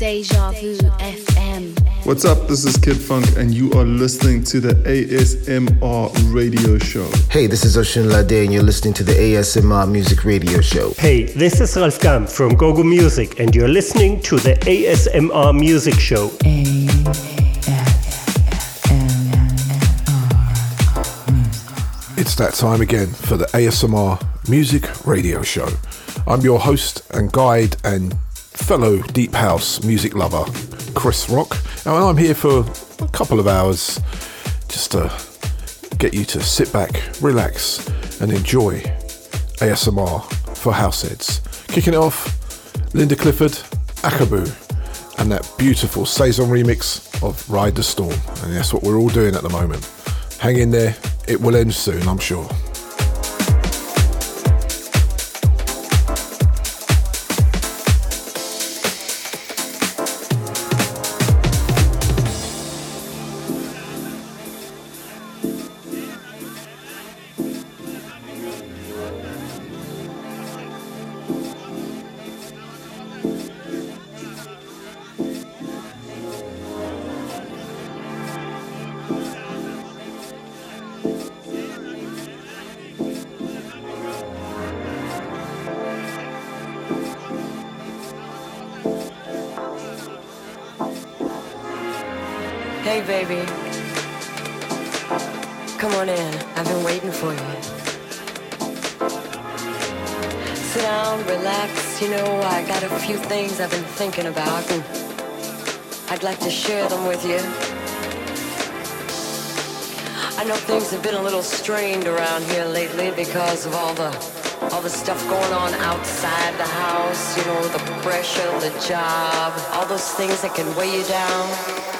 Deja Vu FM. What's up? This is Kid Funk, and you are listening to the ASMR radio show. Hey, this is Ocean Lade, and you're listening to the ASMR Music Radio Show. Hey, this is Ralf GUM from Gogo Music, and you're listening to the ASMR Music Show. It's that time again for the ASMR Music Radio Show. I'm your host and guide and fellow Deep House music lover, Chris Rock, and I'm here for a couple of hours just to get you to sit back, relax, and enjoy ASMR for house heads. Kicking it off, Linda Clifford, Akabu, and that beautiful Saison remix of Ride the Storm. And that's what we're all doing at the moment. Hang in there, it will end soon, I'm sure. Because of all the all the stuff going on outside the house, you know, the pressure, the job, all those things that can weigh you down.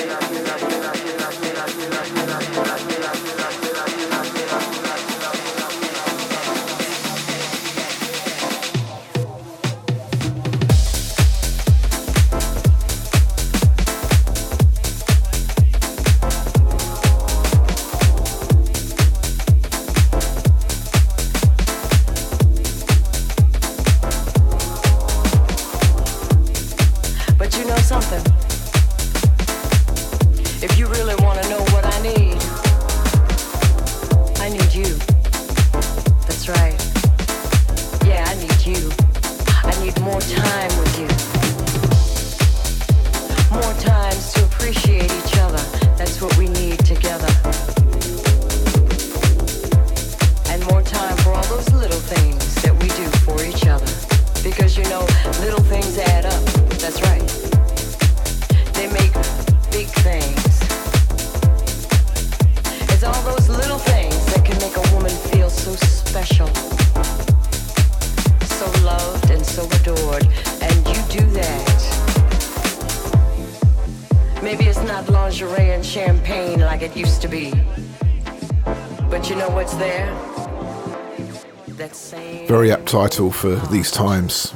Title for these times.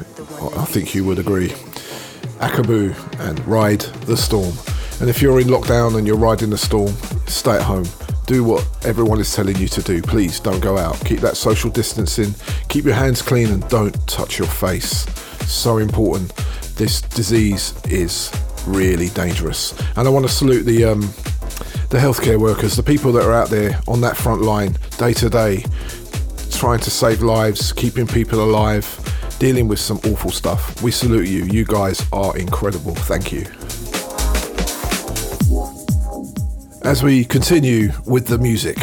I think you would agree. Akabu and Ride the Storm. And if you're in lockdown and you're riding the storm, stay at home. Do what everyone is telling you to do. Please don't go out. Keep that social distancing. Keep your hands clean and don't touch your face. So important. This disease is really dangerous. And I want to salute the um, the healthcare workers, the people that are out there on that front line day to day, trying to save lives, keeping people alive, dealing with some awful stuff. We salute you. You guys are incredible. Thank you. As we continue with the music,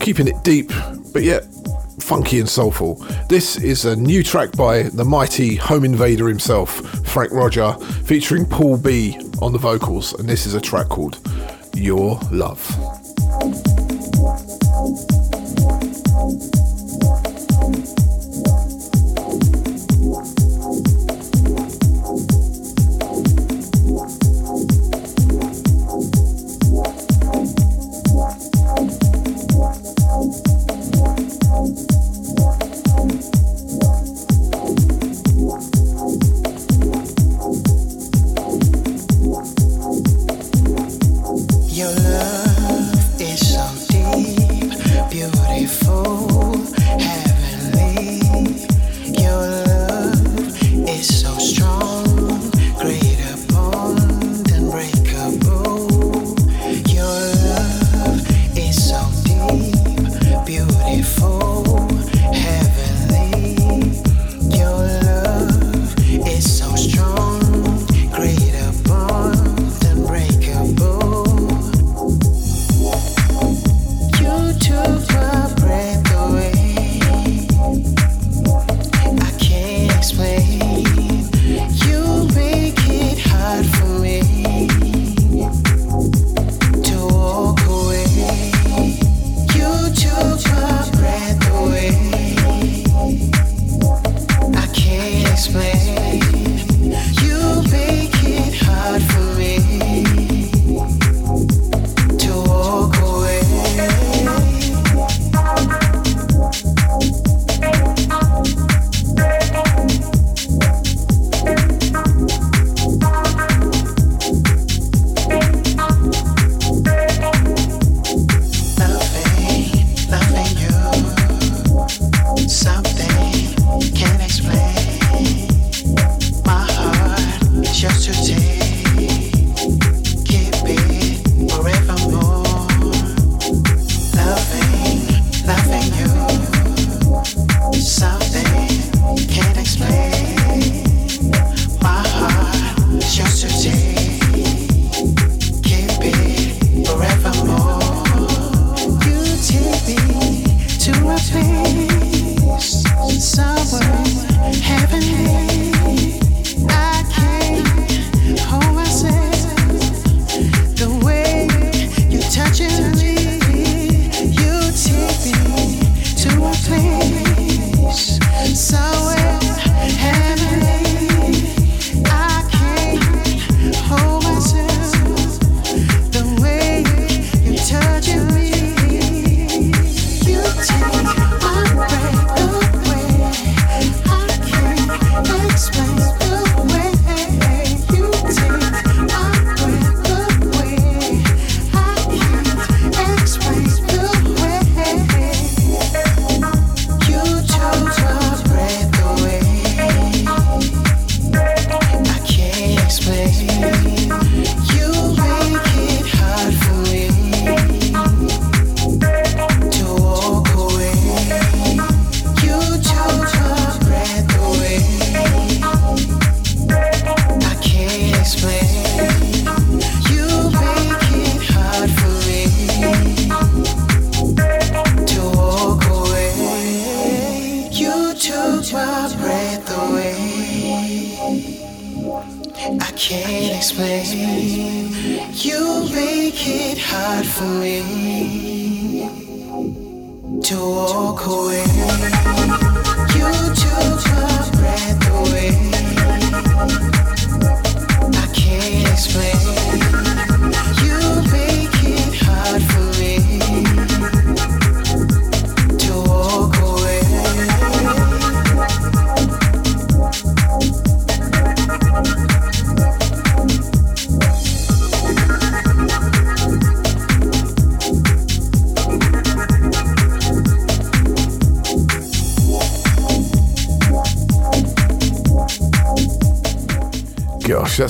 keeping it deep, but yet funky and soulful. This is a new track by the mighty home invader himself, Frank Roger, featuring Paul B on the vocals, and this is a track called Your Love.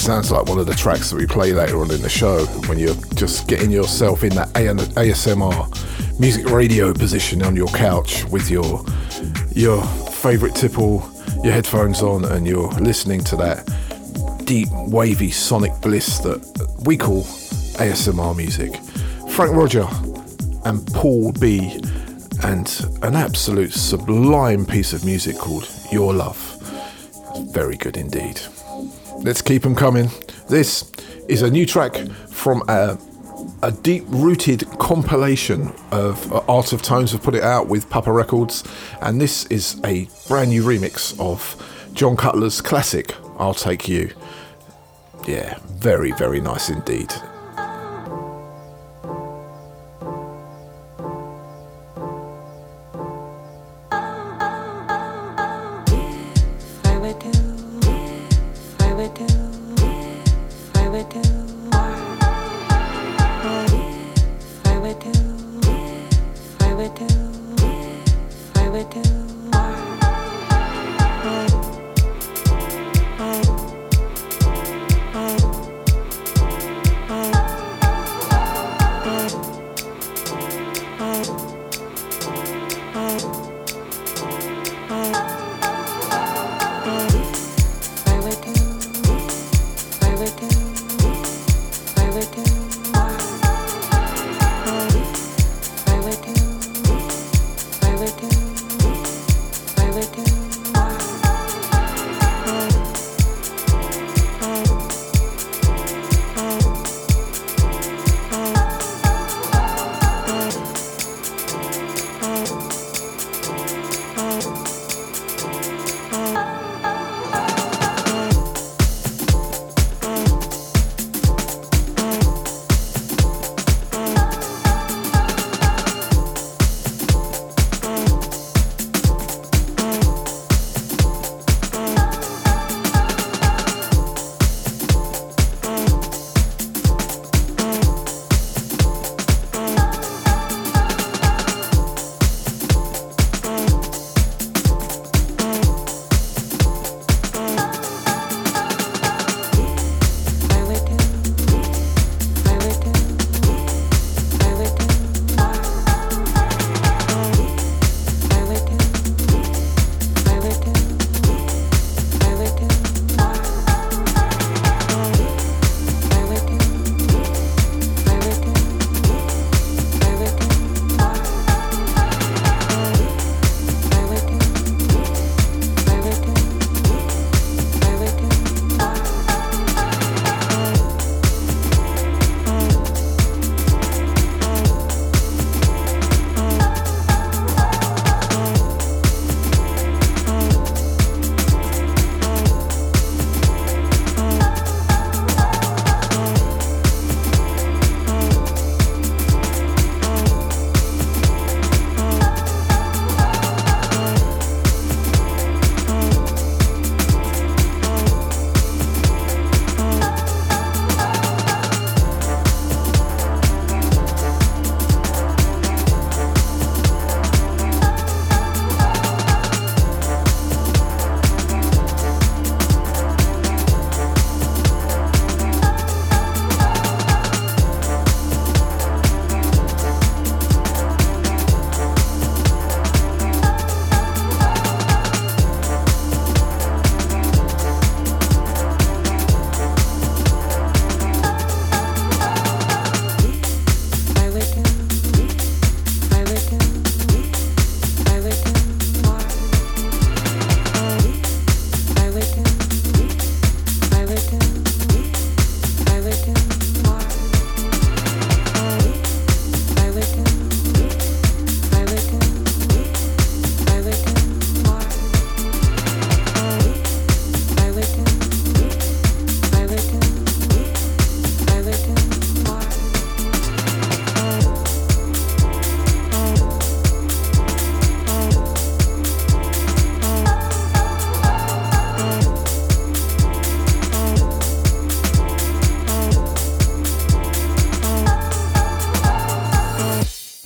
Sounds like one of the tracks that we play later on in the show when you're just getting yourself in that ASMR music radio position on your couch with your your favorite tipple, your headphones on, and you're listening to that deep, wavy sonic bliss that we call ASMR music. Frank Roger and Paul B, and an absolute sublime piece of music called Your Love. Very good indeed. Let's keep them coming. This is a new track from a, a deep rooted compilation of uh, Art of Tones have put it out with Papa Records, and this is a brand new remix of John Cutler's classic I'll Take You. Yeah, very, very nice indeed.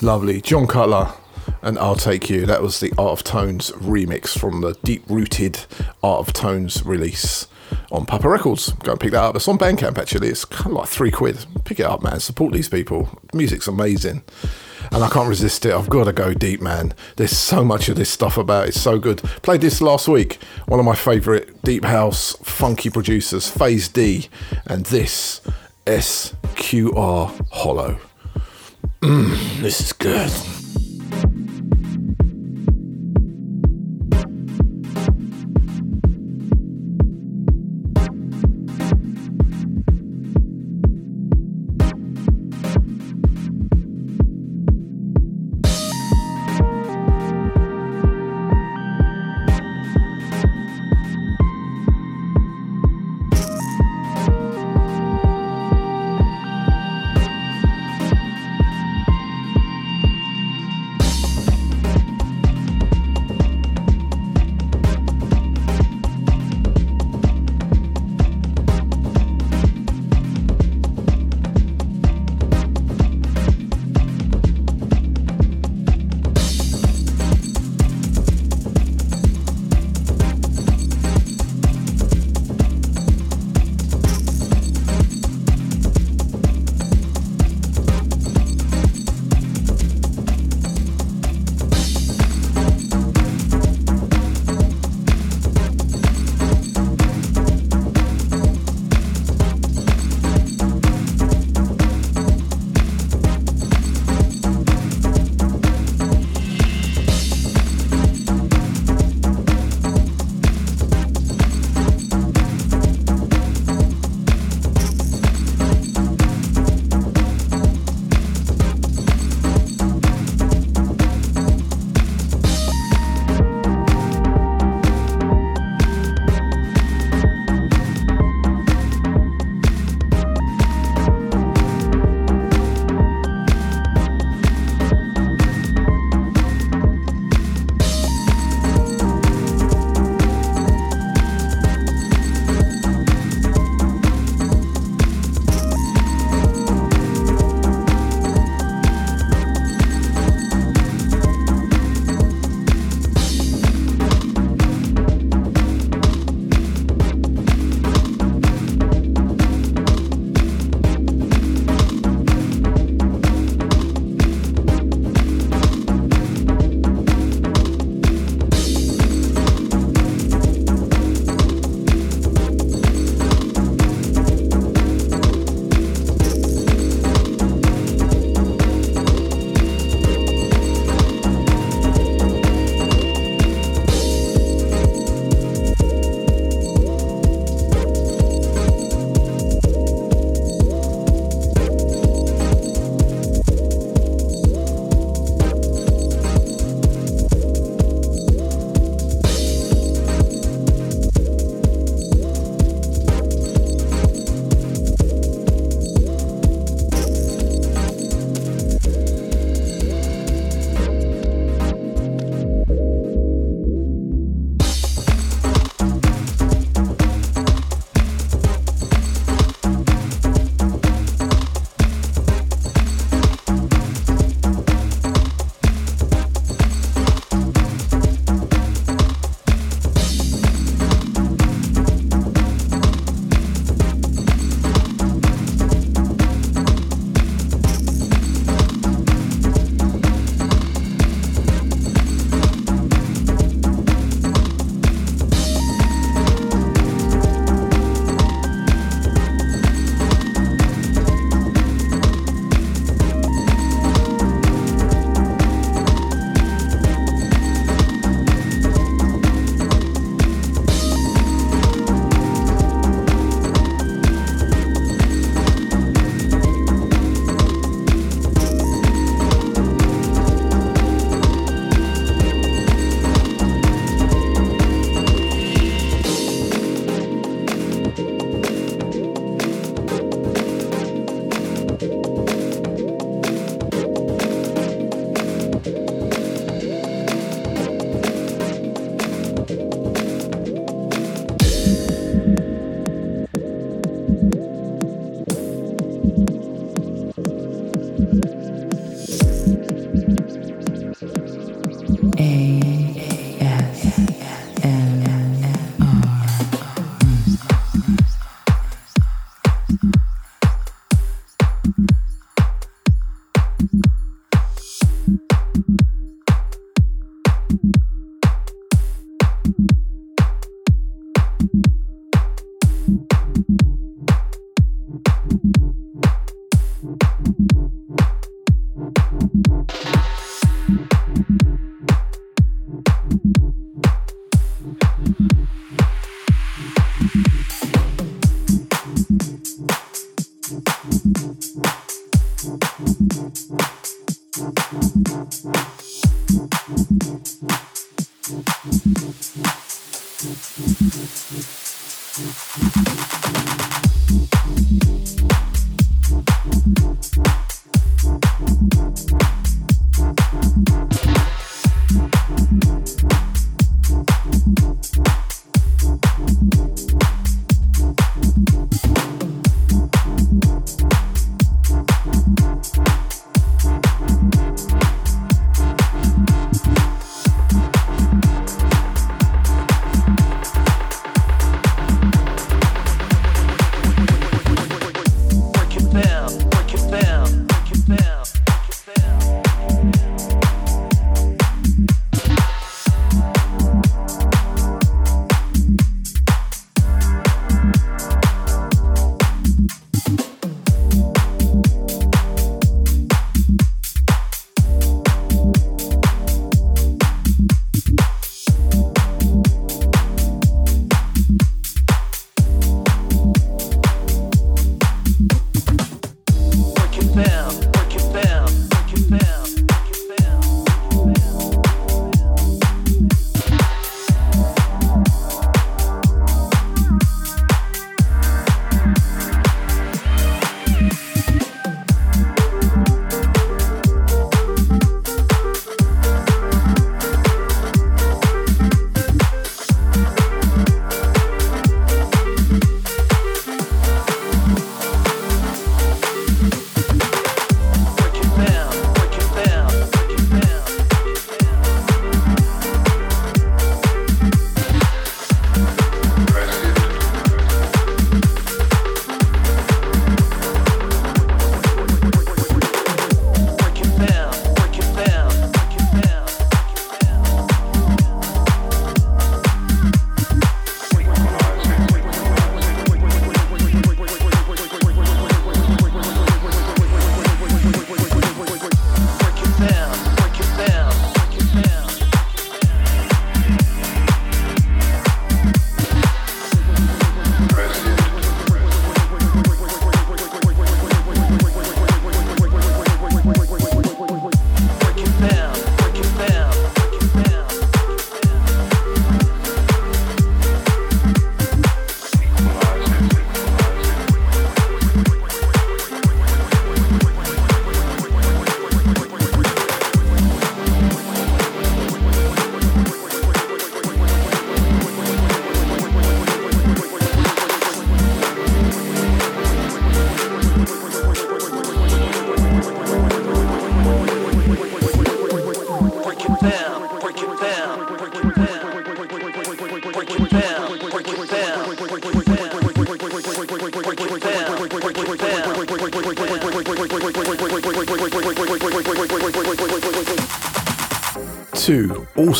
Lovely. John Cutler and I'll Take You. That was the Art of Tones remix from the deep rooted Art of Tones release. on Papa Records. Go and pick that up. It's on Bandcamp actually. It's kind of like three quid. Pick it up, man. Support these people. Music's amazing. And I can't resist it. I've got to go deep, man. There's so much of this stuff about. It's so good. Played this last week. One of my favourite deep house funky producers, Phase D, and this SQR Hollow. Mmm, this is good.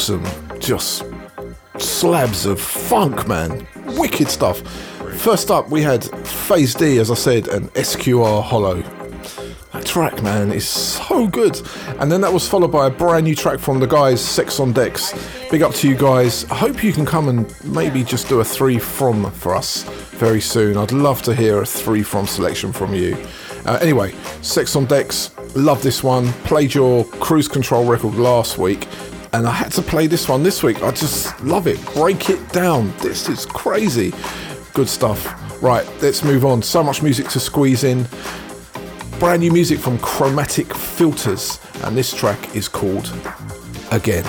Awesome, just slabs of funk, man. Wicked stuff. First up, we had Phase D, as I said, and SQR Hollow. That track, man, is so good. And then that was followed by a brand new track from the guys, Sex on Decks. Big up to you guys. I hope you can come and maybe just do a three from for us very soon. I'd love to hear a three from selection from you. Uh, anyway, Sex on Decks, love this one. Played your cruise control record last week and I had to play this one this week. I just love it. Break it down. This is crazy. Good stuff. Right, let's move on. So much music to squeeze in. Brand new music from Chromatic Filters, and this track is called Again.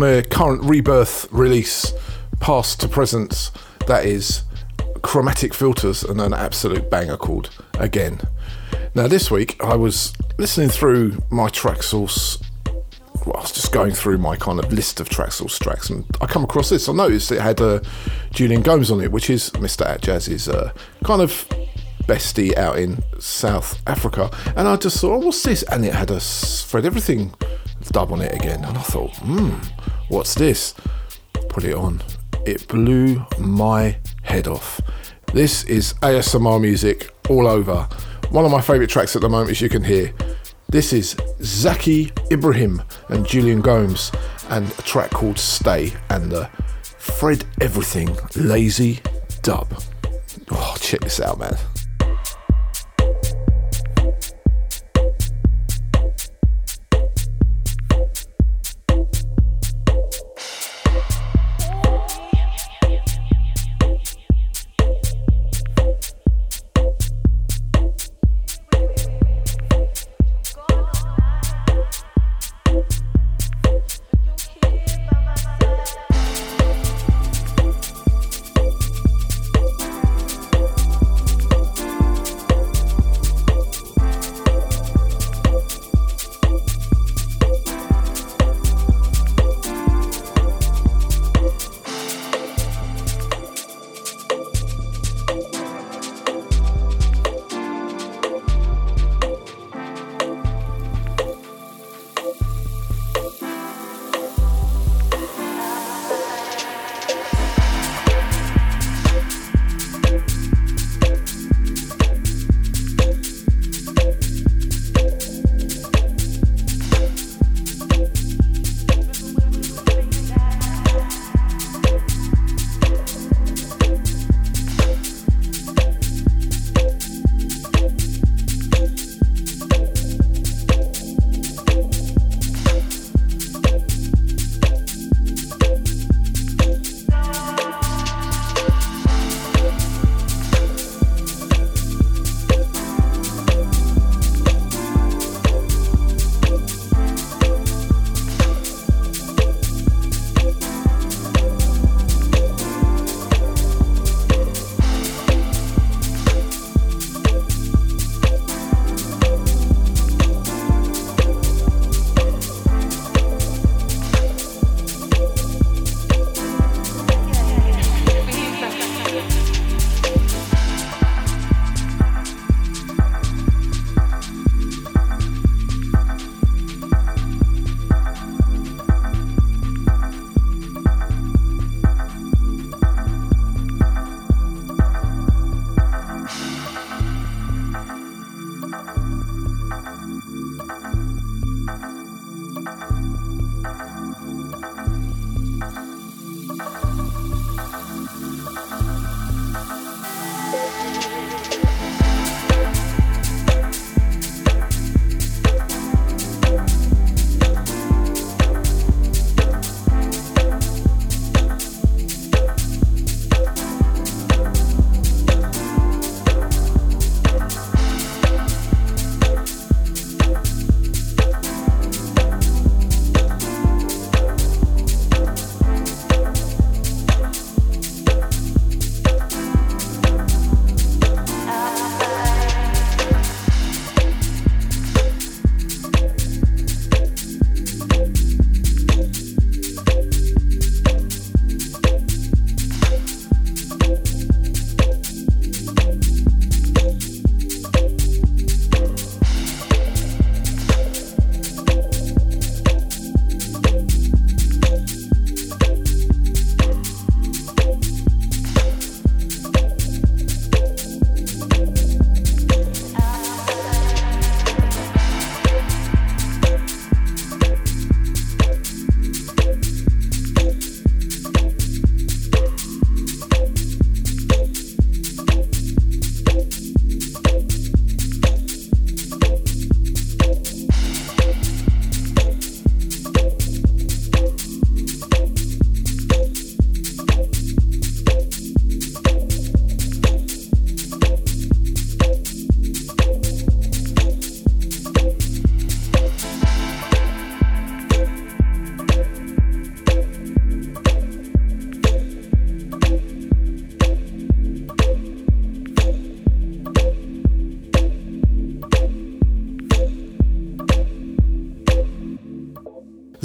Their current rebirth release, past to present, that is Chromatic Filters and an absolute banger called Again. Now, this week I was listening through my Traxsource. Well, I was just going through my kind of list of Traxsource tracks and I come across this. I noticed it had uh, Julian Gomes on it, which is Mr. Atjazz's uh, kind of bestie out in South Africa. And I just thought, oh, what's this? And it had a Fred Everything dub on it again. And I thought, hmm, what's this? Put it on. It blew my head off. This is ASMR music all over. One of my favourite tracks at the moment, as you can hear. This is Zaki Ibrahim and Julian Gomes, and a track called Stay, and the Fred Everything Lazy Dub. Oh, check this out, man.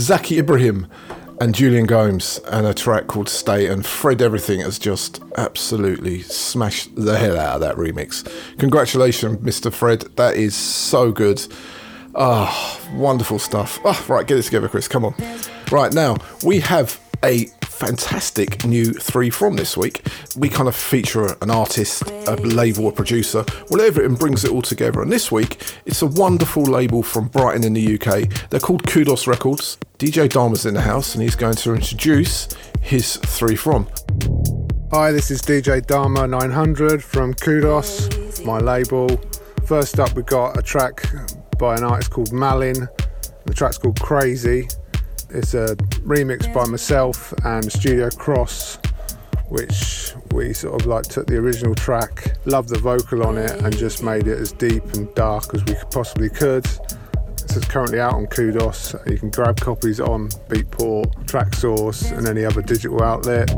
Zaki Ibrahim and Julian Gomes and a track called Stay and Fred Everything has just absolutely smashed the hell out of that remix. Congratulations, Mr. Fred. That is so good. Ah, wonderful stuff. Ah, right, get it together, Chris. Come on. Right now, we have a fantastic new three from this week. We kind of feature an artist, a label, a producer, whatever, and brings it all together. And this week, it's a wonderful label from Brighton in the UK. They're called Kudos Records. DJ Dharma's in the house, and he's going to introduce his three from. Hi, this is DJ Dharma 900 from Kudos, my label. First up, we've got a track by an artist called Malin. The track's called Crazy. It's a remix by myself and Studio Cross, which we sort of like took the original track, loved the vocal on it, and just made it as deep and dark as we possibly could. This is currently out on Kudos. You can grab copies on Beatport, Traxsource, and any other digital outlet.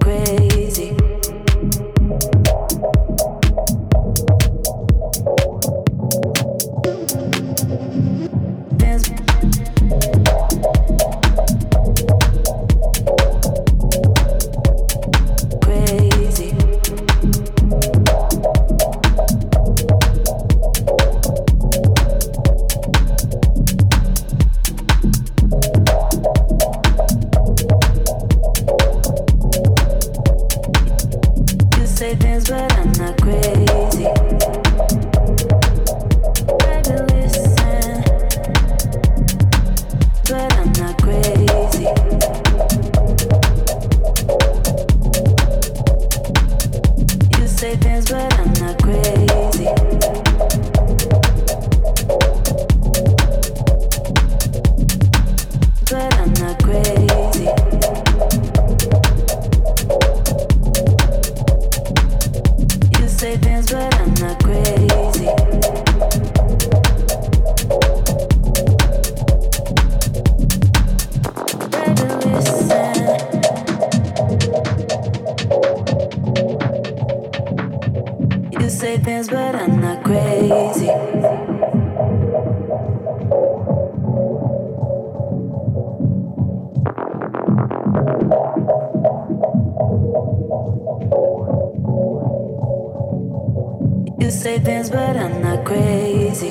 Crazy. You say things, but I'm not crazy.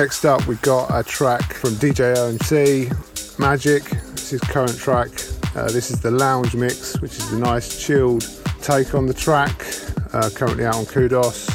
Next up, we got a track from DJ OMT, Magic. This is current track. Uh, this is the lounge mix, which is a nice chilled take on the track. Uh, currently out on Kudos.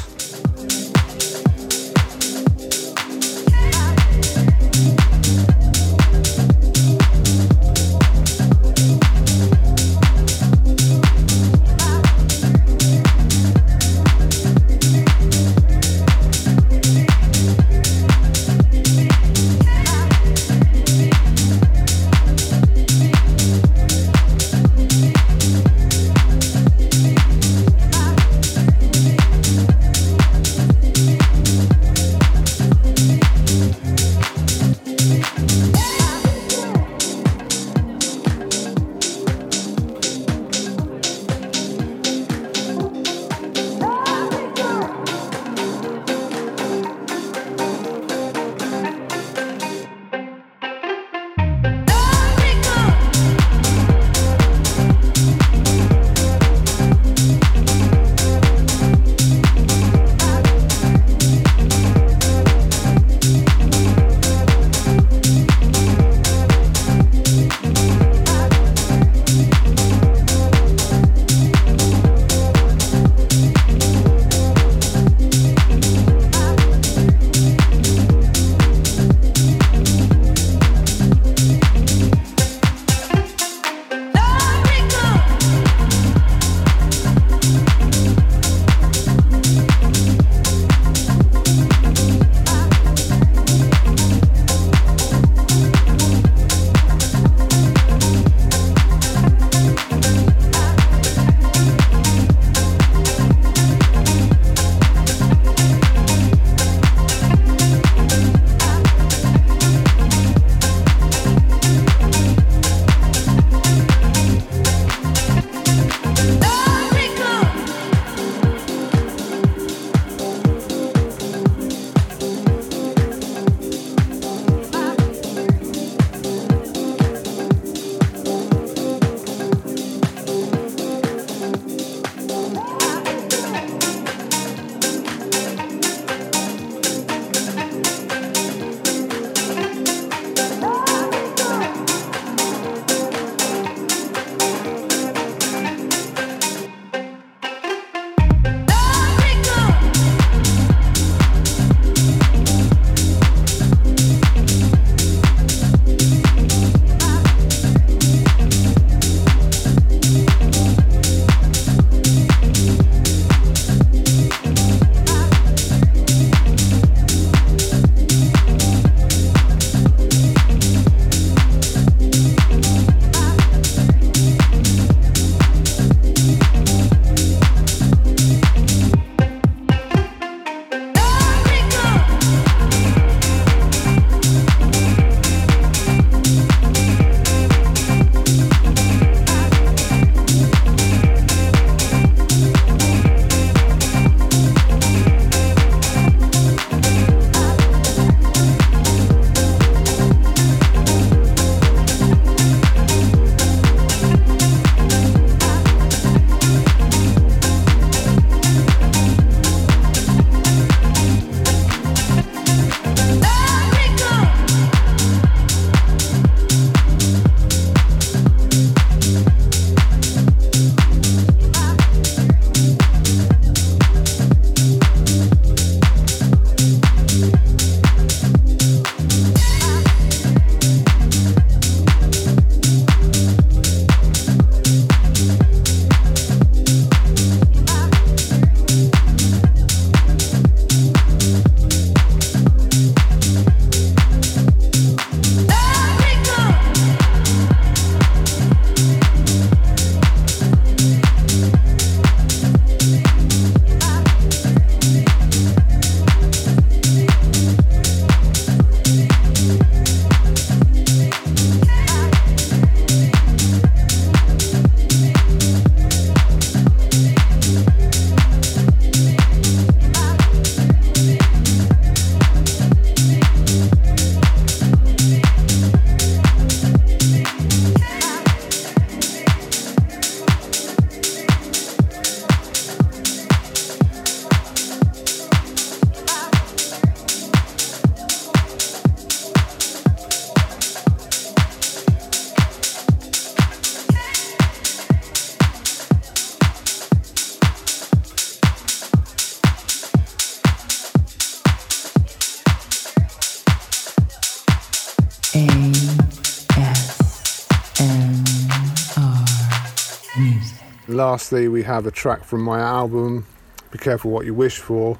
Lastly, we have a track from my album, Be Careful What You Wish For.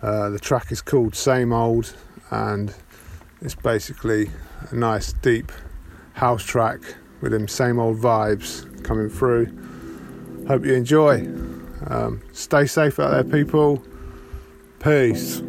Uh, the track is called Same Old, and it's basically a nice deep house track with them same old vibes coming through. Hope you enjoy. Um, stay safe out there, people. Peace.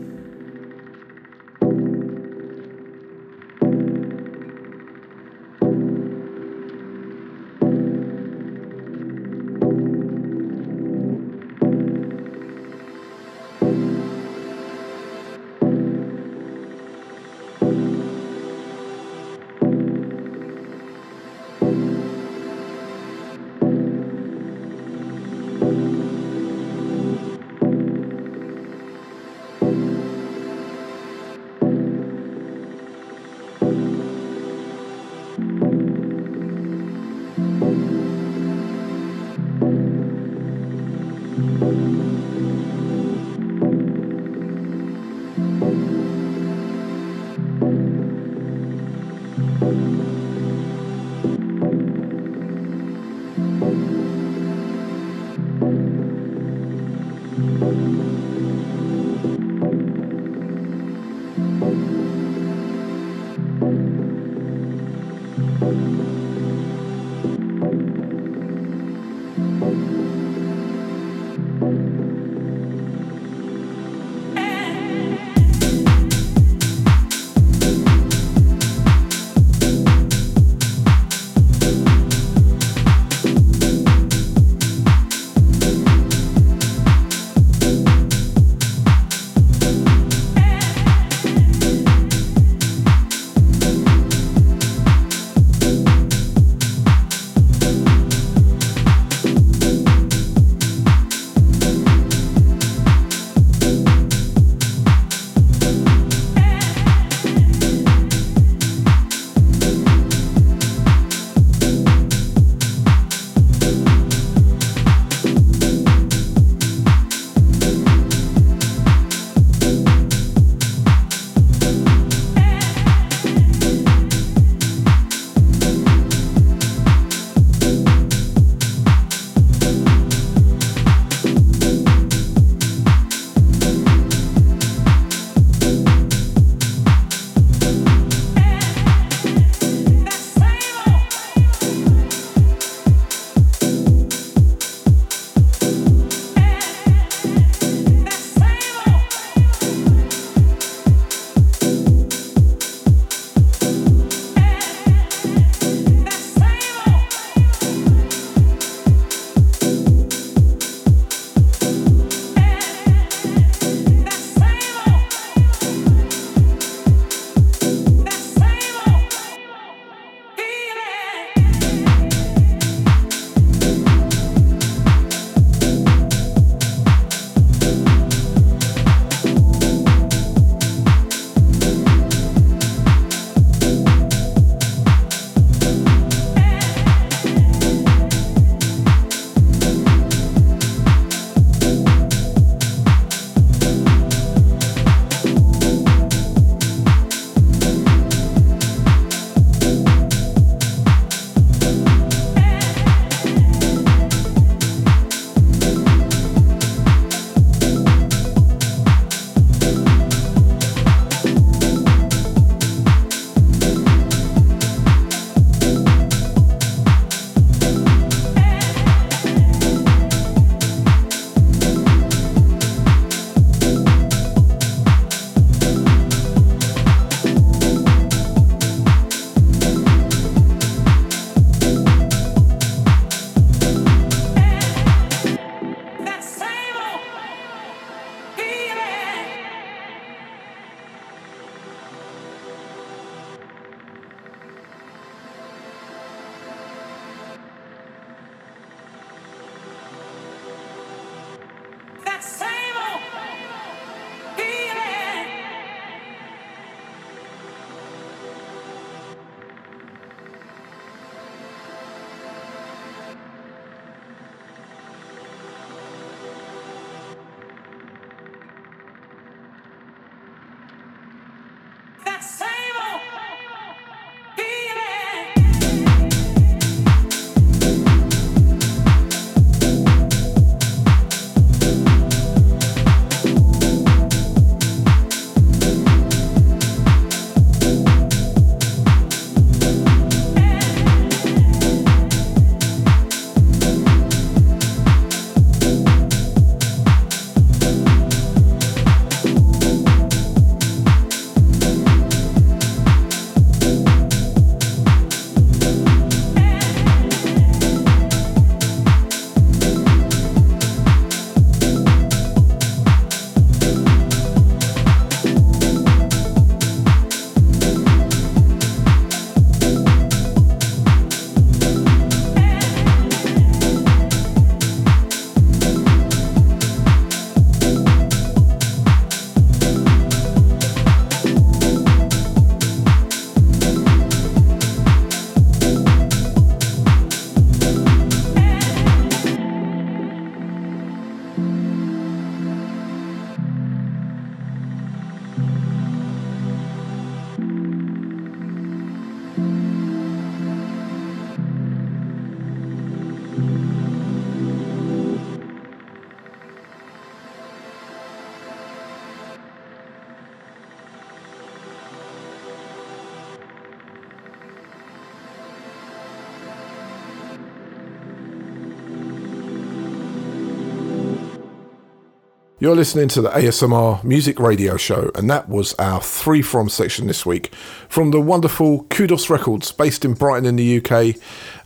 You're listening to the ASMR Music Radio Show, and that was our three from section this week from the wonderful Kudos Records, based in Brighton in the UK.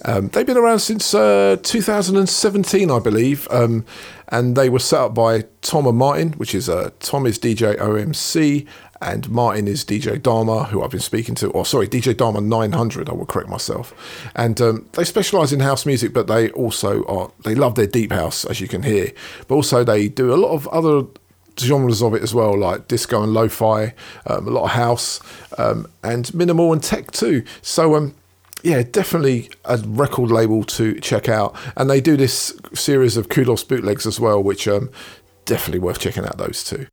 Um, they've been around since uh, 2017, I believe, um, and they were set up by Tom and Martin, which is uh, Tom is DJ OMC, and Martin is DJ Dharma, who I've been speaking to, or sorry, DJ Dharma 900, I will correct myself. And um, they specialise in house music, but they also are, they love their deep house, as you can hear. But also, they do a lot of other genres of it as well, like disco and lo fi, um, a lot of house, um, and minimal and tech too. So, um, yeah, definitely a record label to check out. And they do this series of Kudos bootlegs as well, which um, definitely worth checking out those two.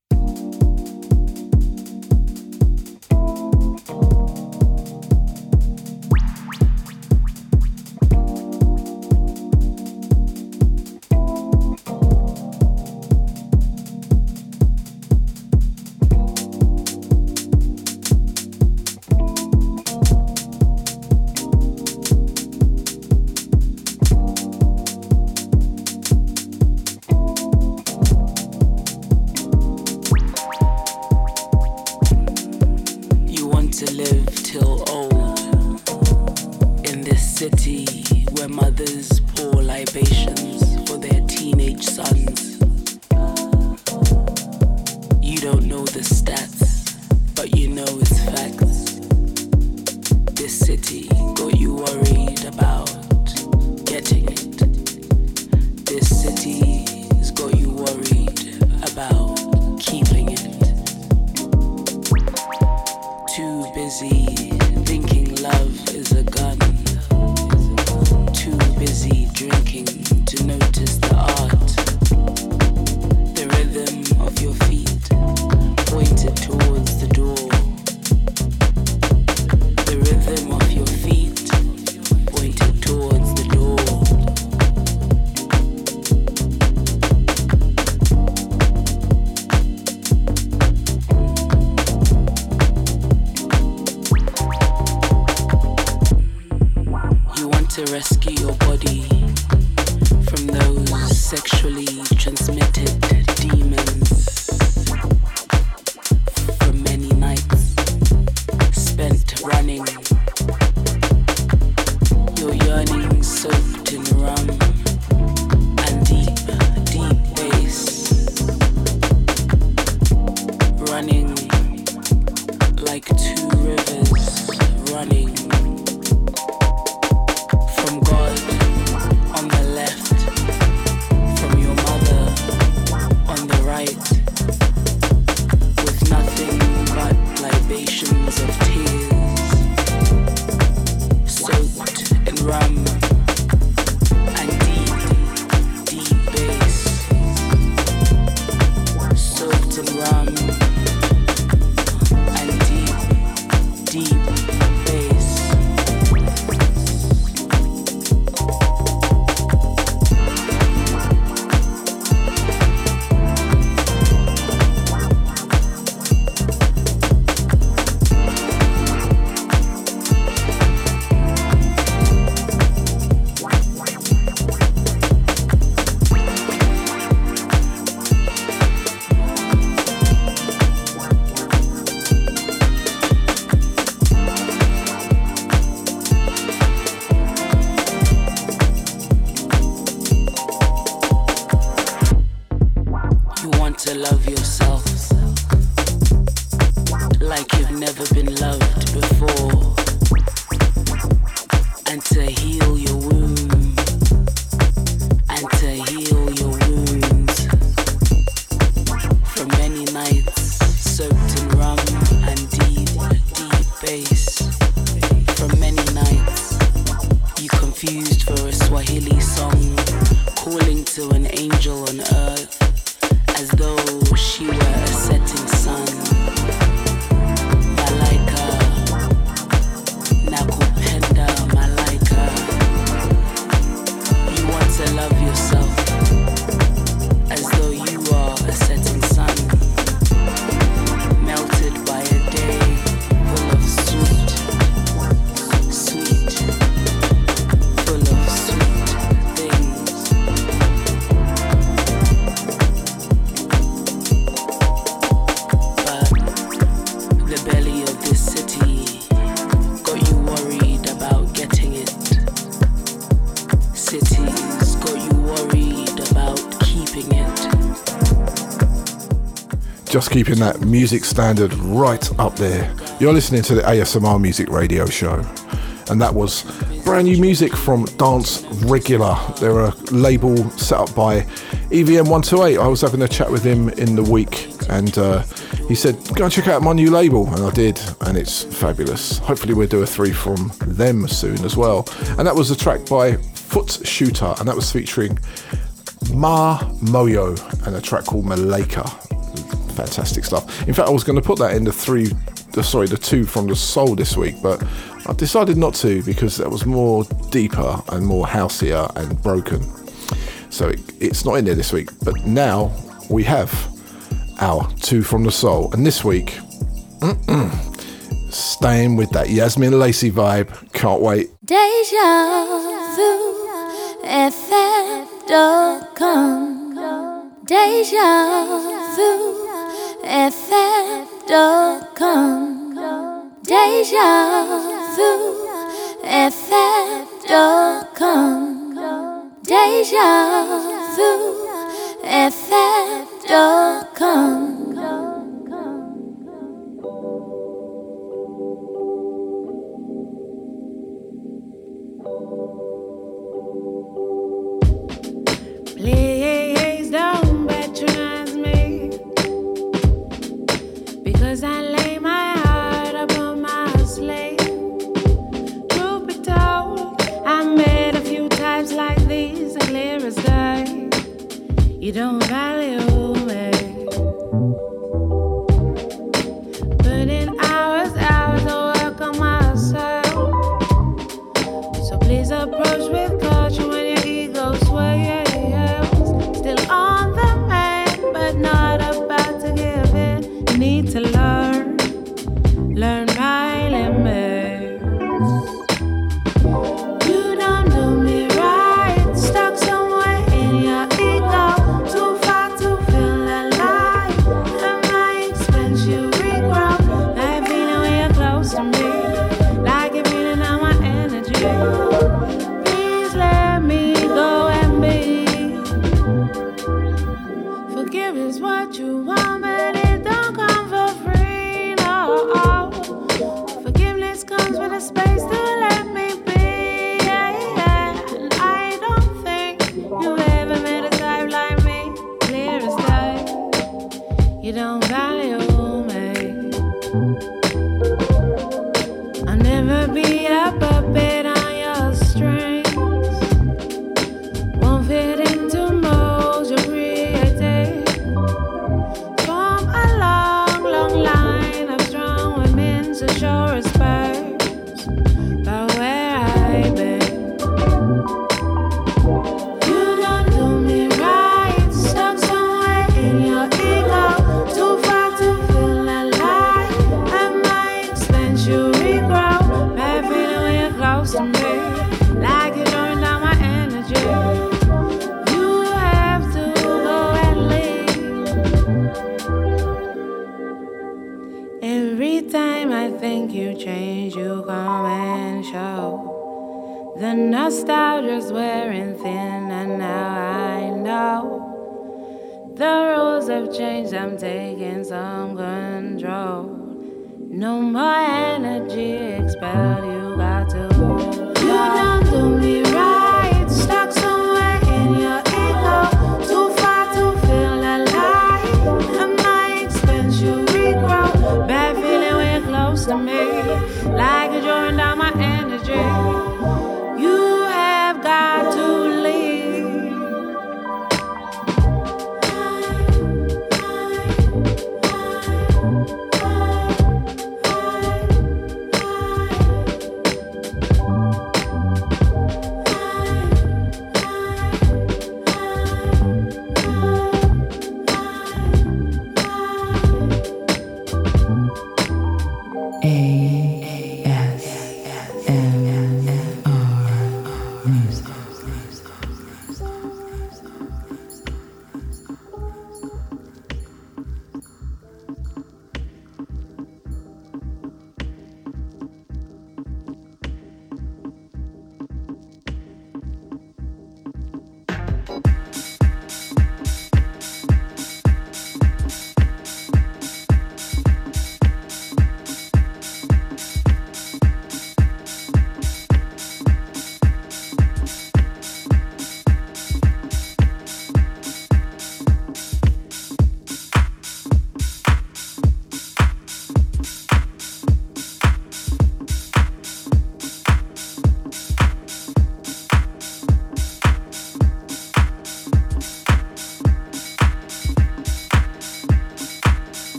Keeping that music standard right up there. You're listening to the ASMR Music Radio Show, and that was brand new music from Dance Regular. They're a label set up by EVM128. I was having a chat with him in the week, and uh, he said, Go and check out my new label. And I did, and it's fabulous. Hopefully, we'll do a three from them soon as well. And that was a track by Foot Shooter, and that was featuring Ma Moyo and a track called Malika. Fantastic stuff. In fact, I was going to put that in the three, the, sorry, the two from the soul this week, but I decided not to because that was more deeper and more houseier and broken. So it, it's not in there this week. But now we have our two from the soul, and this week, staying with that Yazmin Lacey vibe. Can't wait. Deja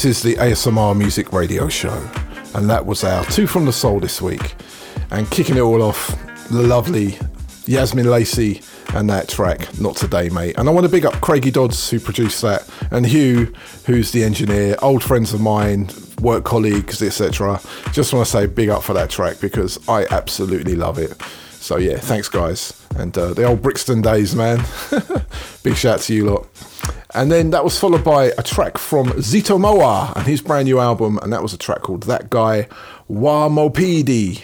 This is the ASMR Music Radio Show, and that was our Two from the Soul this week. And kicking it all off, the lovely Yazmin Lacey and that track, Not Today, Mate. And I want to big up Craigie Dodds, who produced that, and Hugh, who's the engineer, old friends of mine, work colleagues, etc. Just want to say big up for that track because I absolutely love it. So yeah, thanks guys. And uh, the old Brixton days, man. big shout to you lot. And then that was followed by a track from Zito Mowa and his brand new album, and that was a track called That Guy Wamopidi.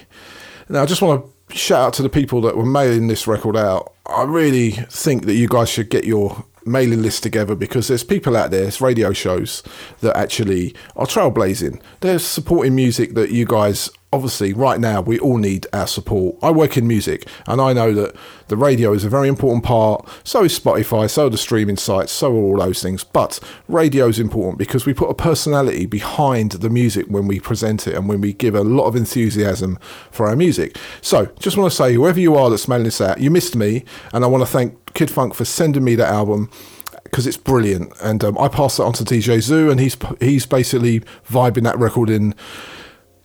Now, I just want to shout out to the people that were mailing this record out. I really think that you guys should get your mailing list together because there's people out there, there's radio shows that actually are trailblazing. They're supporting music that you guys obviously right now we all need our support. I work in music and I know that the radio is a very important part. So is Spotify, so are the streaming sites, so are all those things. But radio is important because we put a personality behind the music when we present it and when we give a lot of enthusiasm for our music. So just want to say, whoever you are that's mailing this out, you missed me and I want to thank Kid Funk for sending me that album because it's brilliant. And um, I passed that on to DJ Zoo, and he's he's basically vibing that record in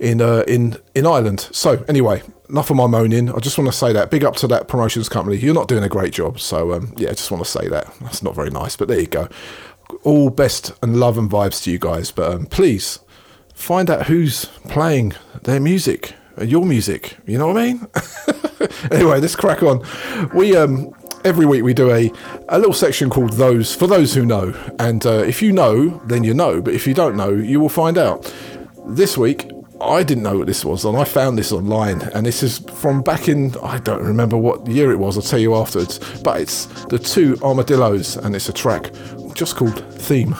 in uh, in in Ireland. So anyway, enough of my moaning. I just want to say that big up to that promotions company. You're not doing a great job. So um, yeah, I just want to say that. That's not very nice, but there you go. All best and love and vibes to you guys. But um, please find out who's playing their music, uh, your music. You know what I mean? anyway, let's crack on. We um every week we do a, a little section called those for those who know and uh, if you know then you know but if you don't know you will find out this week I didn't know what this was, and I found this online. And this is from back in, I don't remember what year it was, I'll tell you afterwards. But it's the two armadillos, and it's a track just called Theme.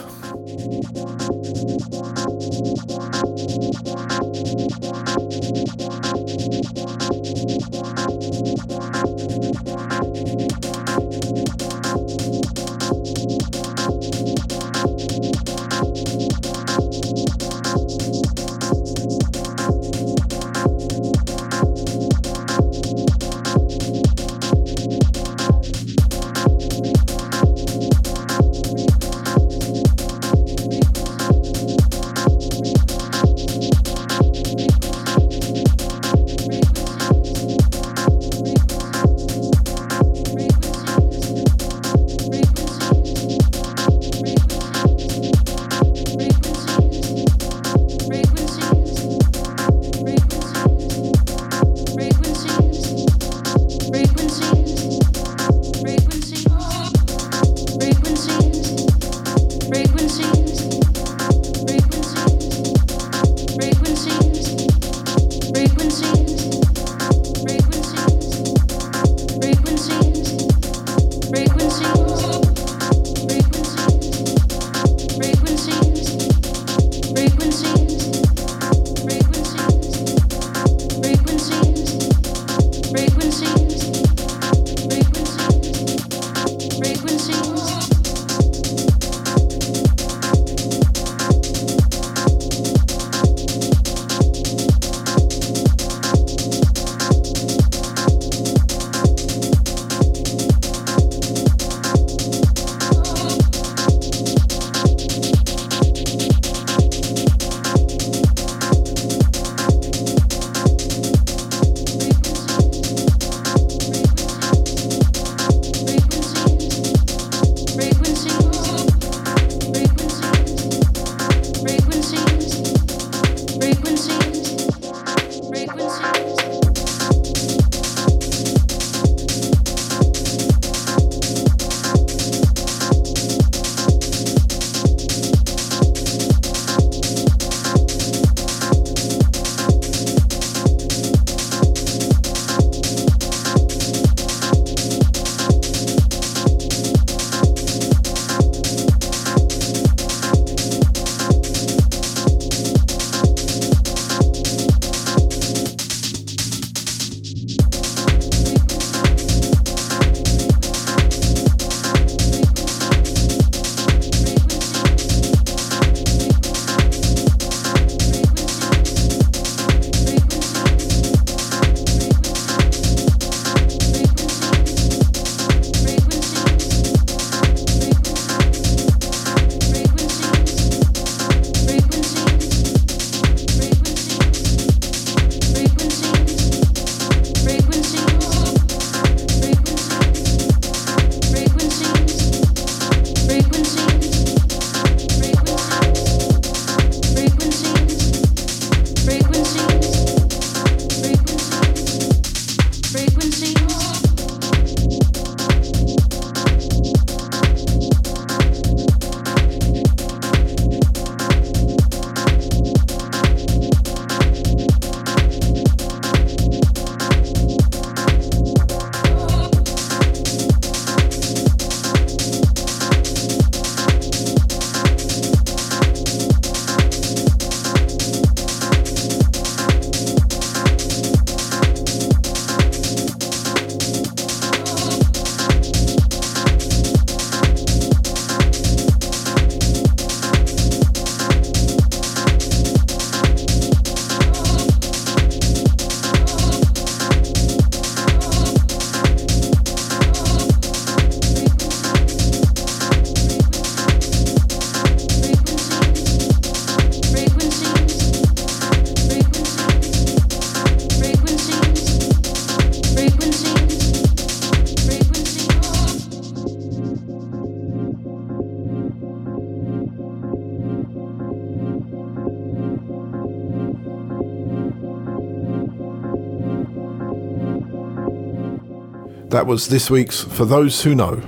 That was this week's For Those Who Know.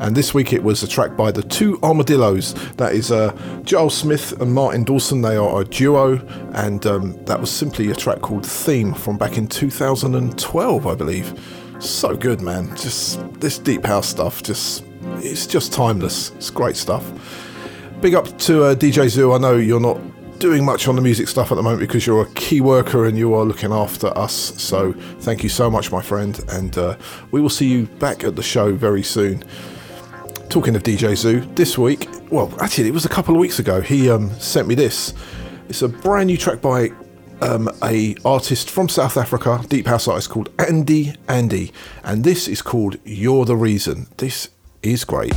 And this week it was a track by the Two Armadillos. That is uh, Joel Smith and Martin Dawson. They are a duo, and um, that was simply a track called Theme from back in 2012, I believe. So good, man. Just this deep house stuff, just it's just timeless. It's great stuff. Big up to uh, DJ Zoo. I know you're not doing much on the music stuff at the moment because you're a key worker and you are looking after us. So thank you so much, my friend, and uh, we will see you back at the show very soon. Talking of DJ Zoo, this week, well, actually, it was a couple of weeks ago. He um, sent me this. It's a brand new track by um, a artist from South Africa, deep house artist called Andie Andy, and this is called "You're the Reason." This is great.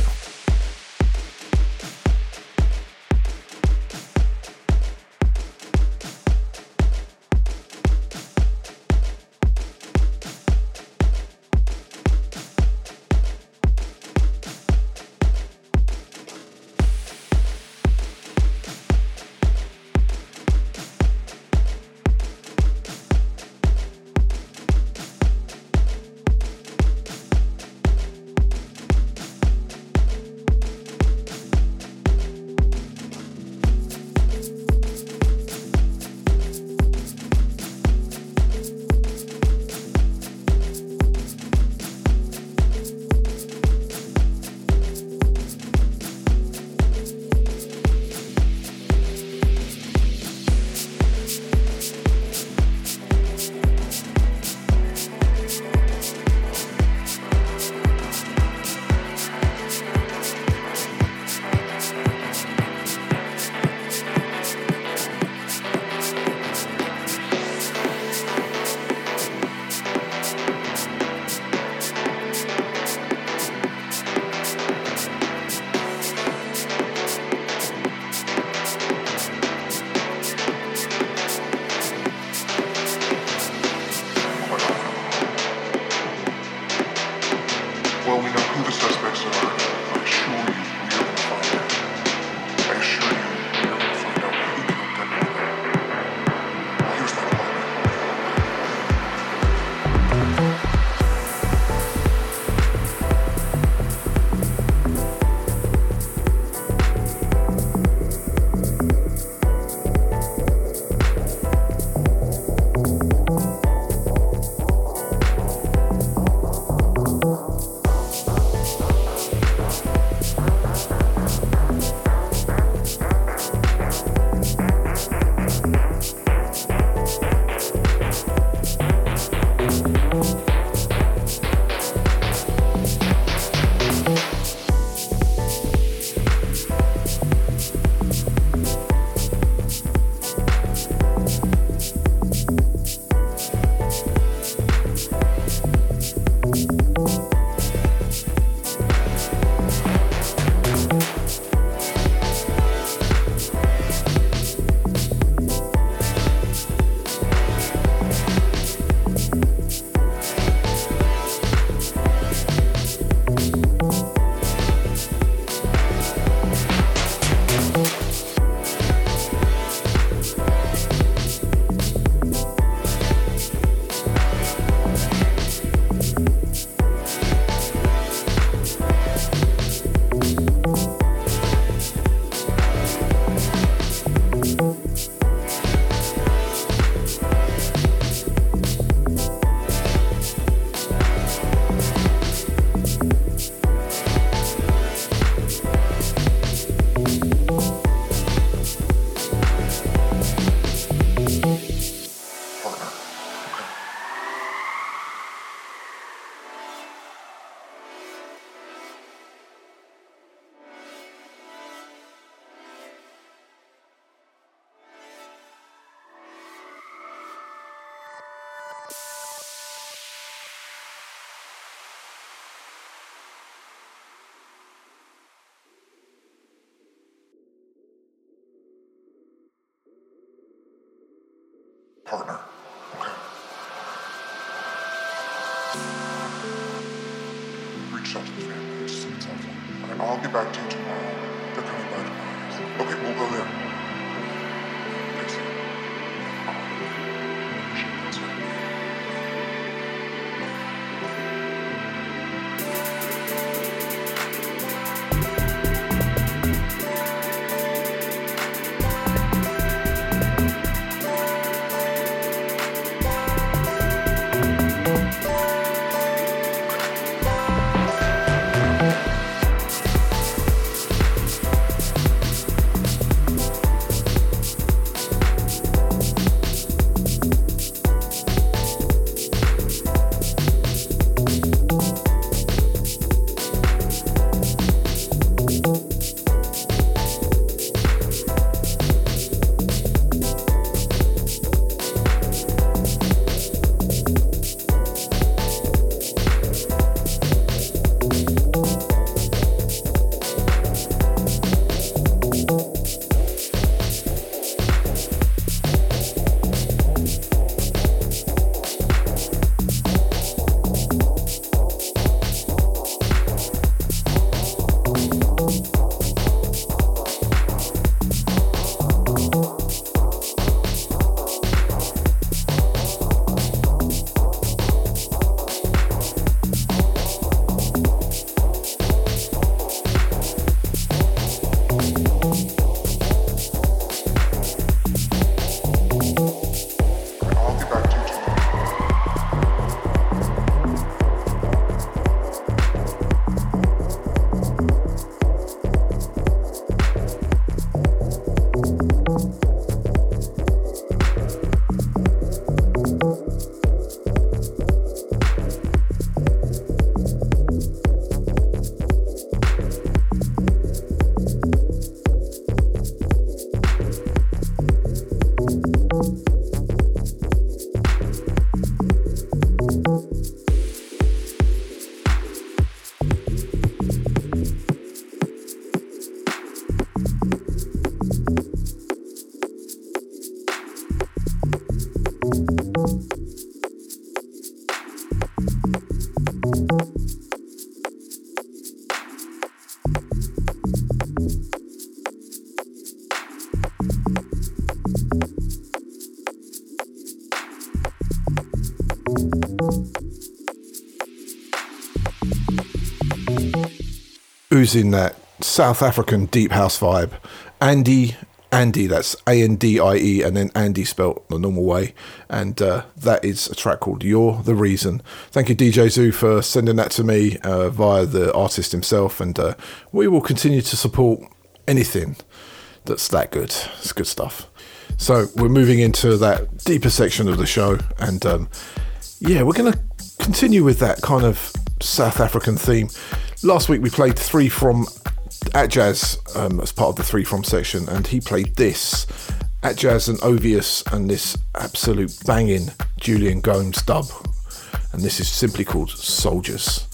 Oozing that South African deep house vibe. Andie, Andy, that's A N D I E, and then Andy spelt the normal way. And uh, that is a track called You're the Reason. Thank you, DJ Zoo, for sending that to me uh, via the artist himself. And uh, we will continue to support anything that's that good. It's good stuff. So we're moving into that deeper section of the show. And um, yeah, we're going to continue with that kind of South African theme. Last week we played three from Atjazz um, as part of the three from section, and he played this Atjazz and Ovius and this absolute banging Julian Gomes dub, and this is simply called Soldiers.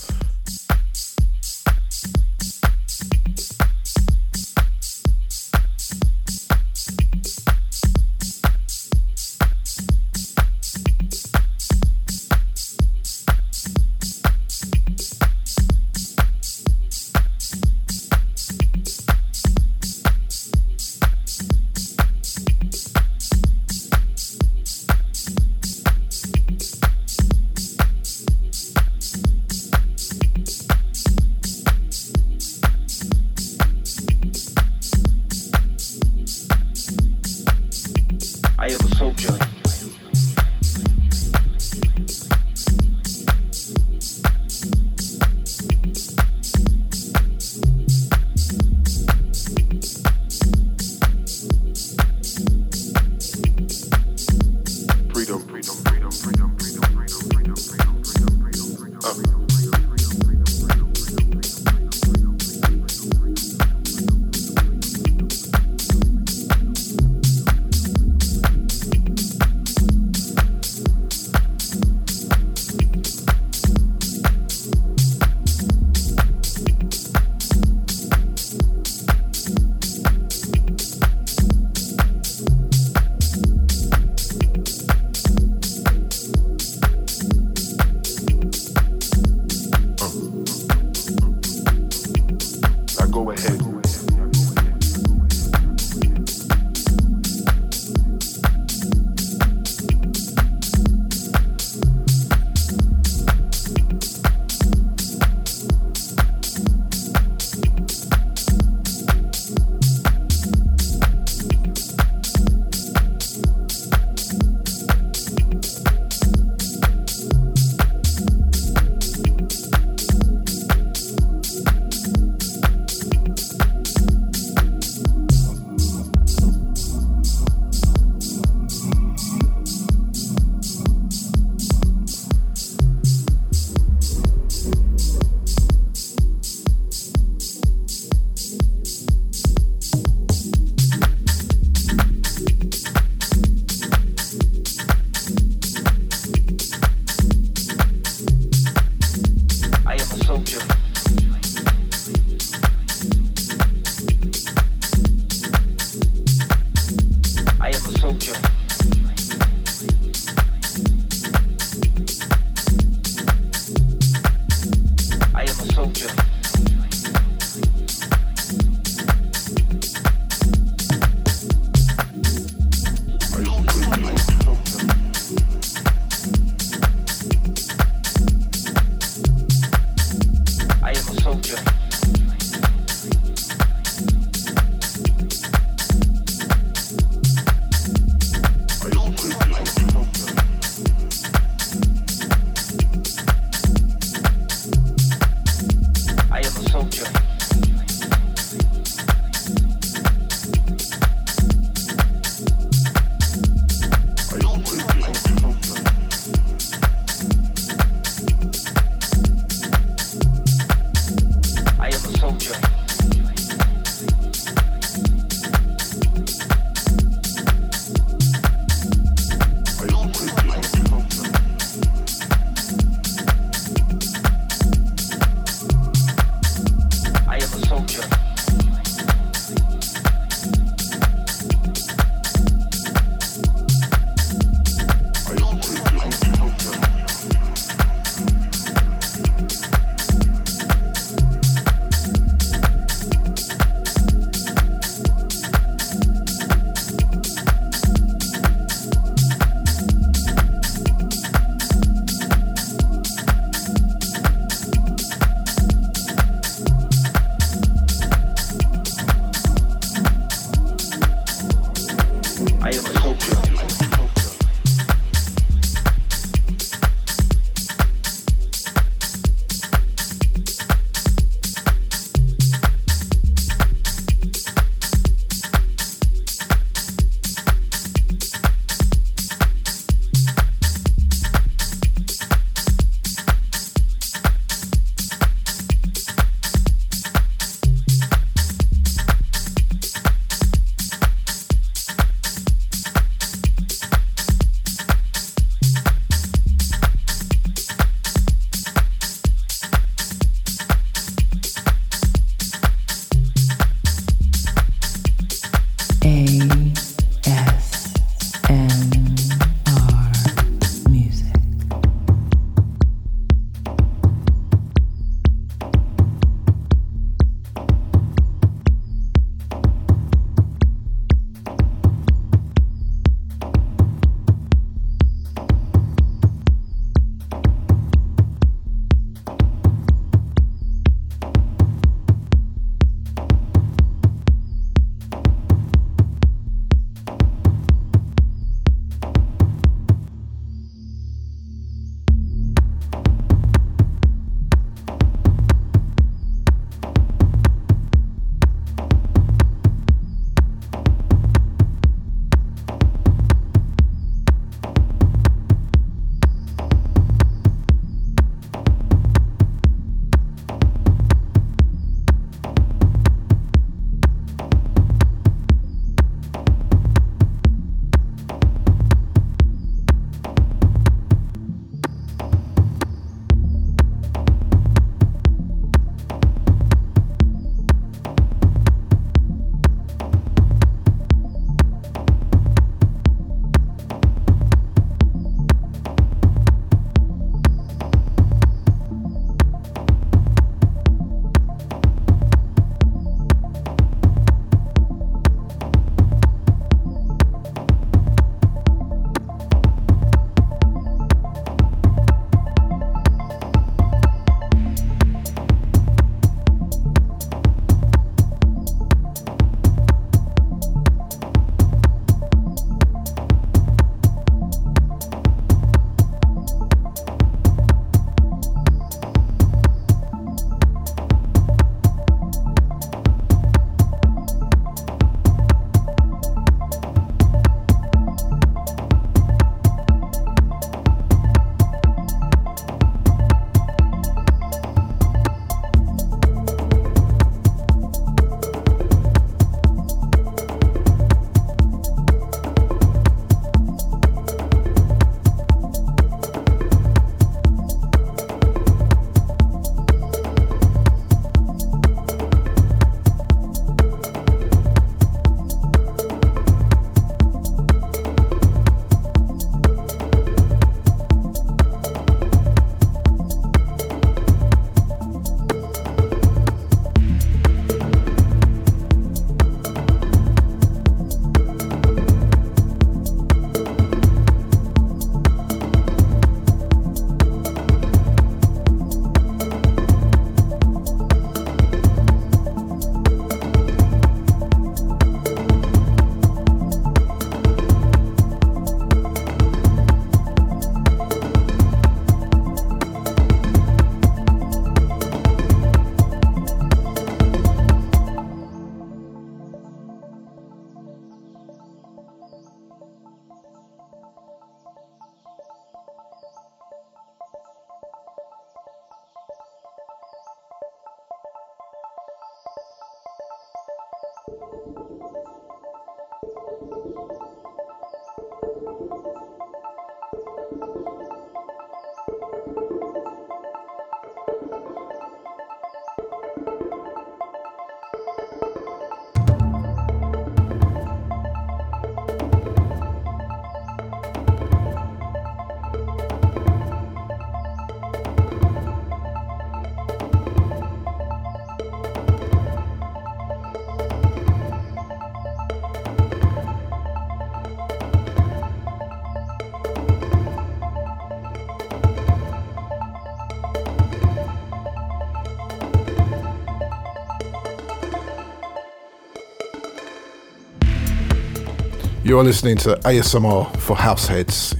You are listening to ASMR for Househeads.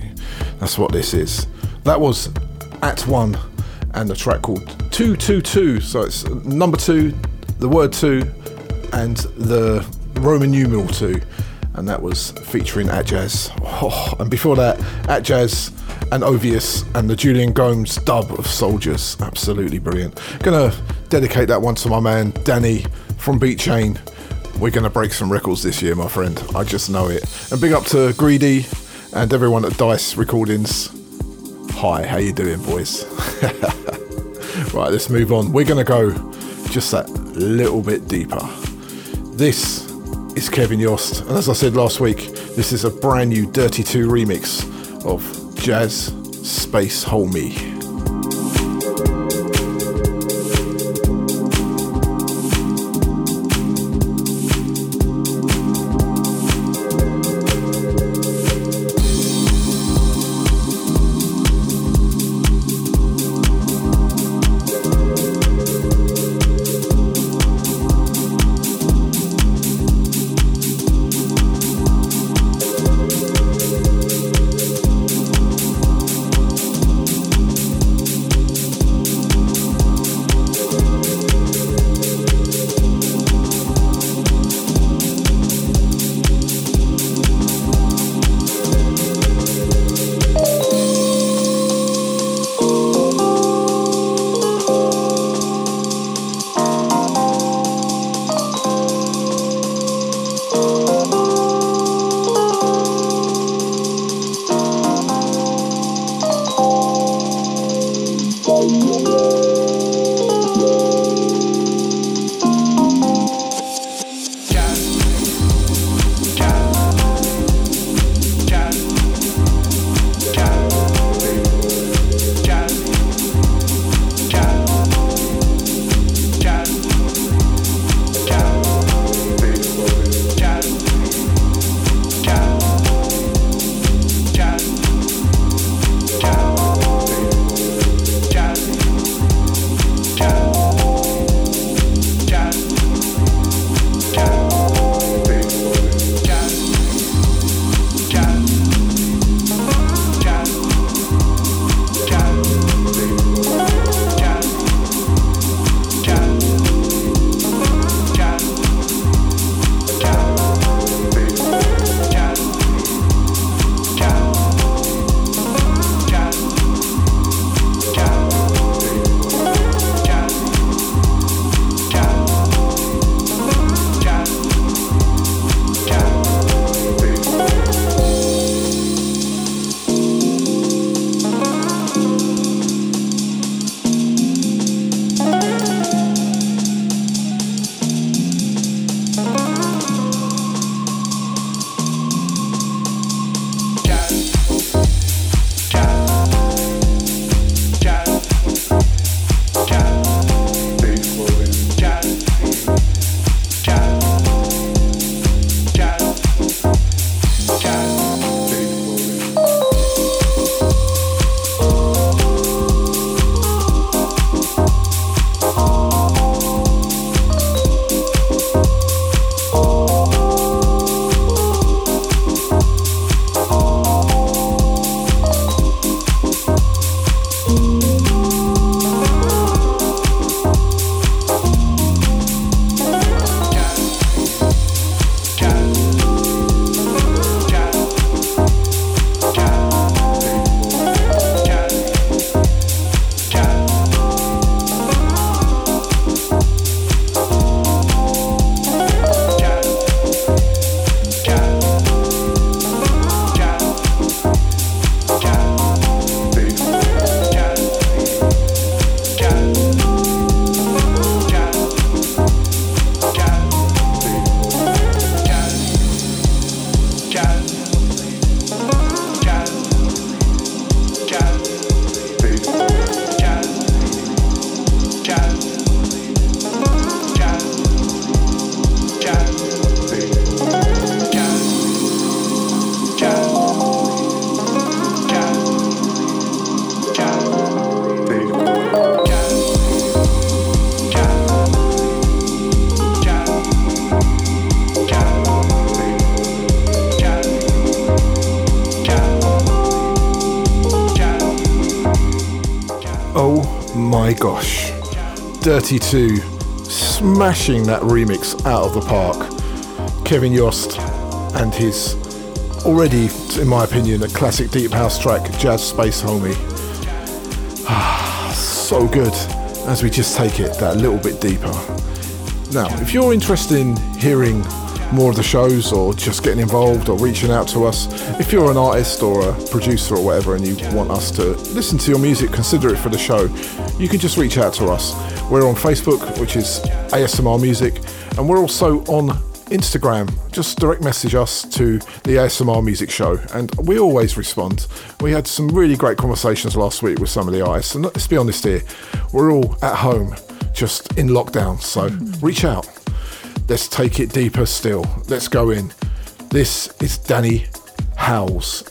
That's what this is. That was At One and the track called 222. So it's number two, the word two, and the Roman numeral two. And that was featuring Atjazz. Oh, and before that, Atjazz and Ovius and the Julian Gomes dub of Soldiers. Absolutely brilliant. Gonna dedicate that one to my man Danny from Beat Chain. We're gonna break some records this year, my friend. I just know it. And big up to Greedy and everyone at Dice Recordings. Hi, how you doing, boys? right, let's move on. We're gonna go just that little bit deeper. This is Kevin Yost, and as I said last week, this is a brand new Dirty 2 remix of Jazz Space Homie. My gosh. Dirty 2 smashing that remix out of the park. Kevin Yost and his already, in my opinion, a classic deep house track, Jazz Space Homie. Ah, so good as we just take it that little bit deeper. Now, if you're interested in hearing more of the shows or just getting involved or reaching out to us, if you're an artist or a producer or whatever and you want us to listen to your music, consider it for the show, you can just reach out to us. We're on Facebook, which is ASMR Music, and we're also on Instagram. Just direct message us to the ASMR Music Show, and we always respond. We had some really great conversations last week with some of the artists, and let's be honest here, we're all at home, just in lockdown, so reach out. Let's take it deeper still. Let's go in. This is Danny Howells.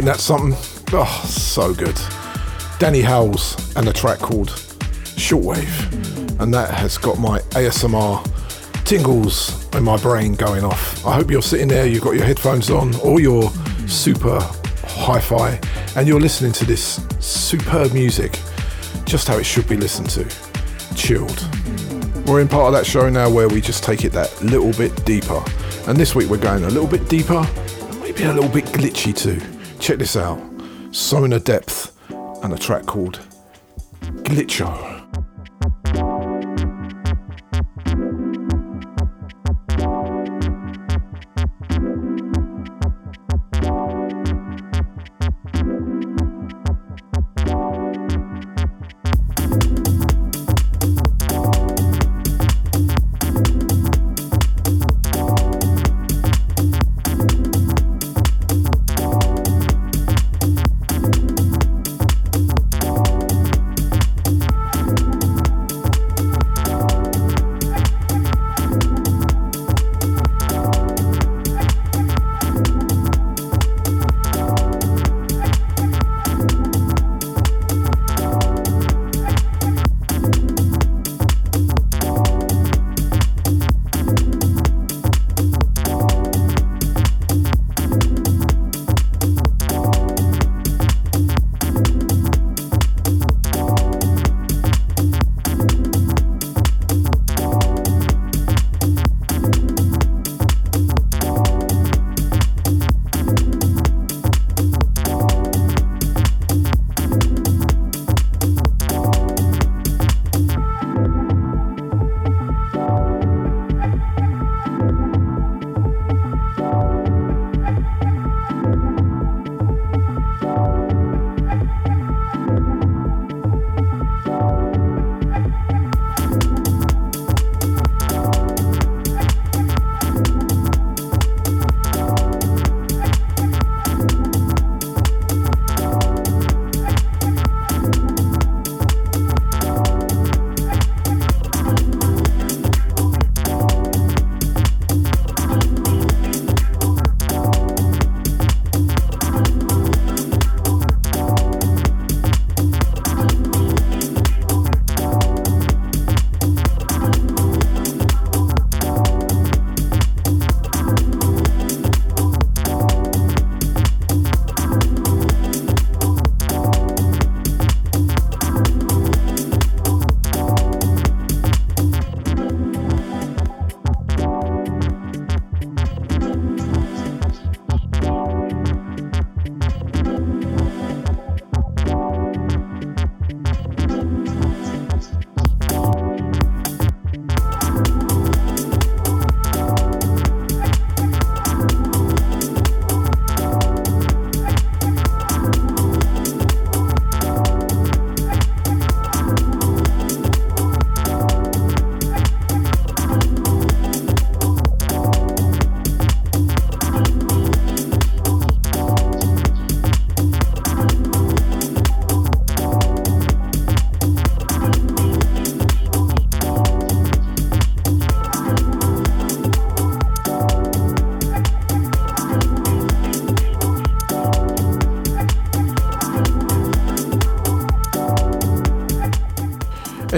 Ain't that something? Oh, so good. Danny Howells and a track called Shortwave. And that has got my ASMR tingles in my brain going off. I hope you're sitting there, you've got your headphones on or your super hi fi, and you're listening to this superb music just how it should be listened to. Chilled. We're in part of that show now where we just take it that little bit deeper. And this week we're going a little bit deeper maybe a little bit glitchy too. Check this out Sonar Depth and a track called Glitcho.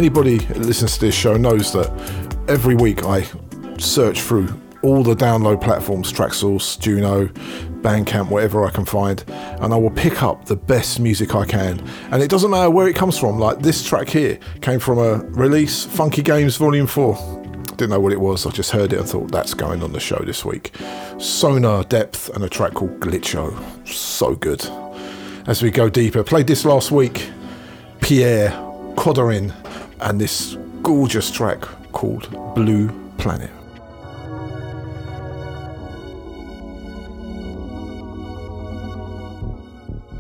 Anybody that listens to this show knows that every week I search through all the download platforms Traxsource, Juno, Bandcamp, whatever I can find, and I will pick up the best music I can. And it doesn't matter where it comes from, like this track here came from a release, Funky Games Volume 4. Didn't know what it was, I just heard it and thought that's going on the show this week. Sonar Depth and a track called Glitcho. So good. As we go deeper, played this last week, Pierre Codarin and this gorgeous track called Blue Planet.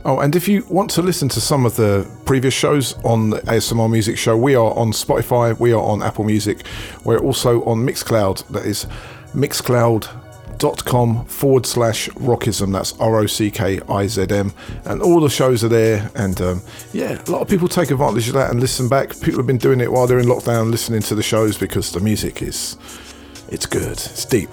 Oh, and if you want to listen to some of the previous shows on the ASMR Music Show, we are on Spotify, we are on Apple Music, we're also on Mixcloud. That is Mixcloud dot com forward slash rockizm. that's r-o-c-k-i-z-m and all the shows are there. And um, yeah a lot of people take advantage of that and listen back. People have been doing it while they're in lockdown listening to the shows because the music is it's good. It's deep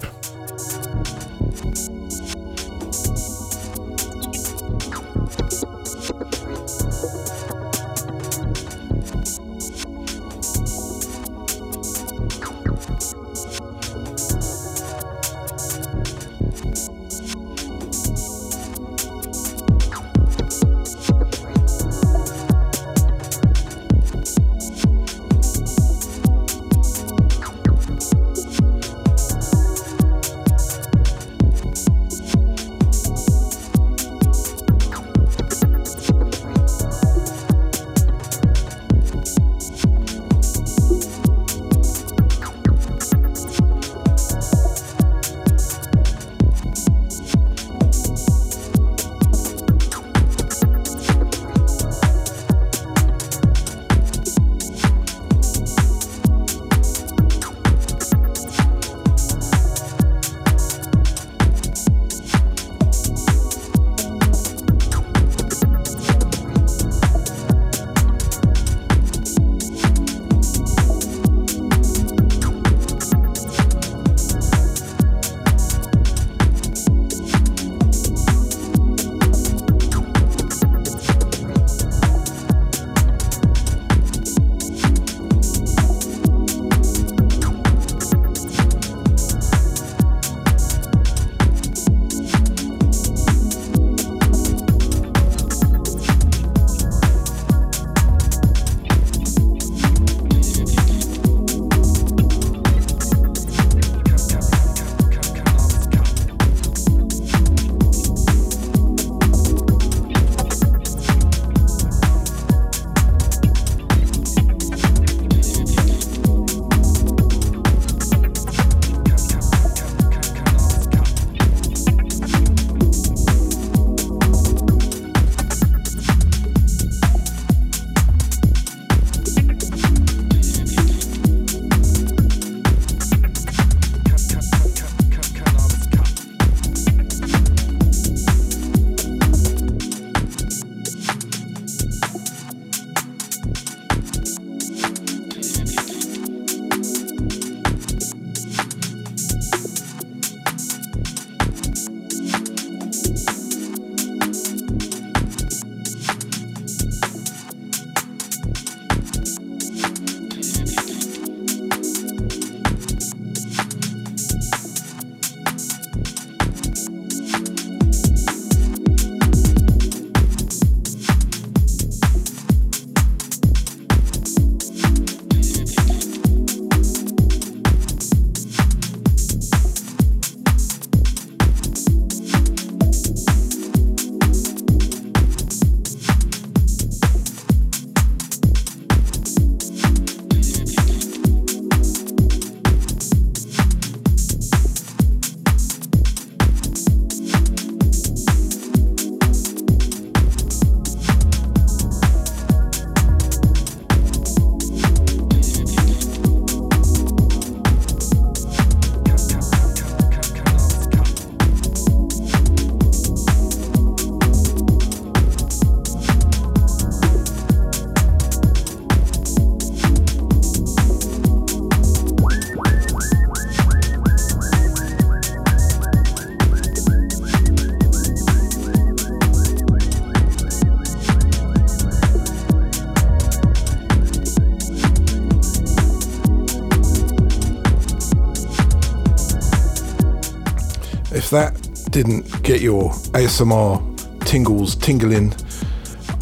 didn't get your ASMR tingles tingling,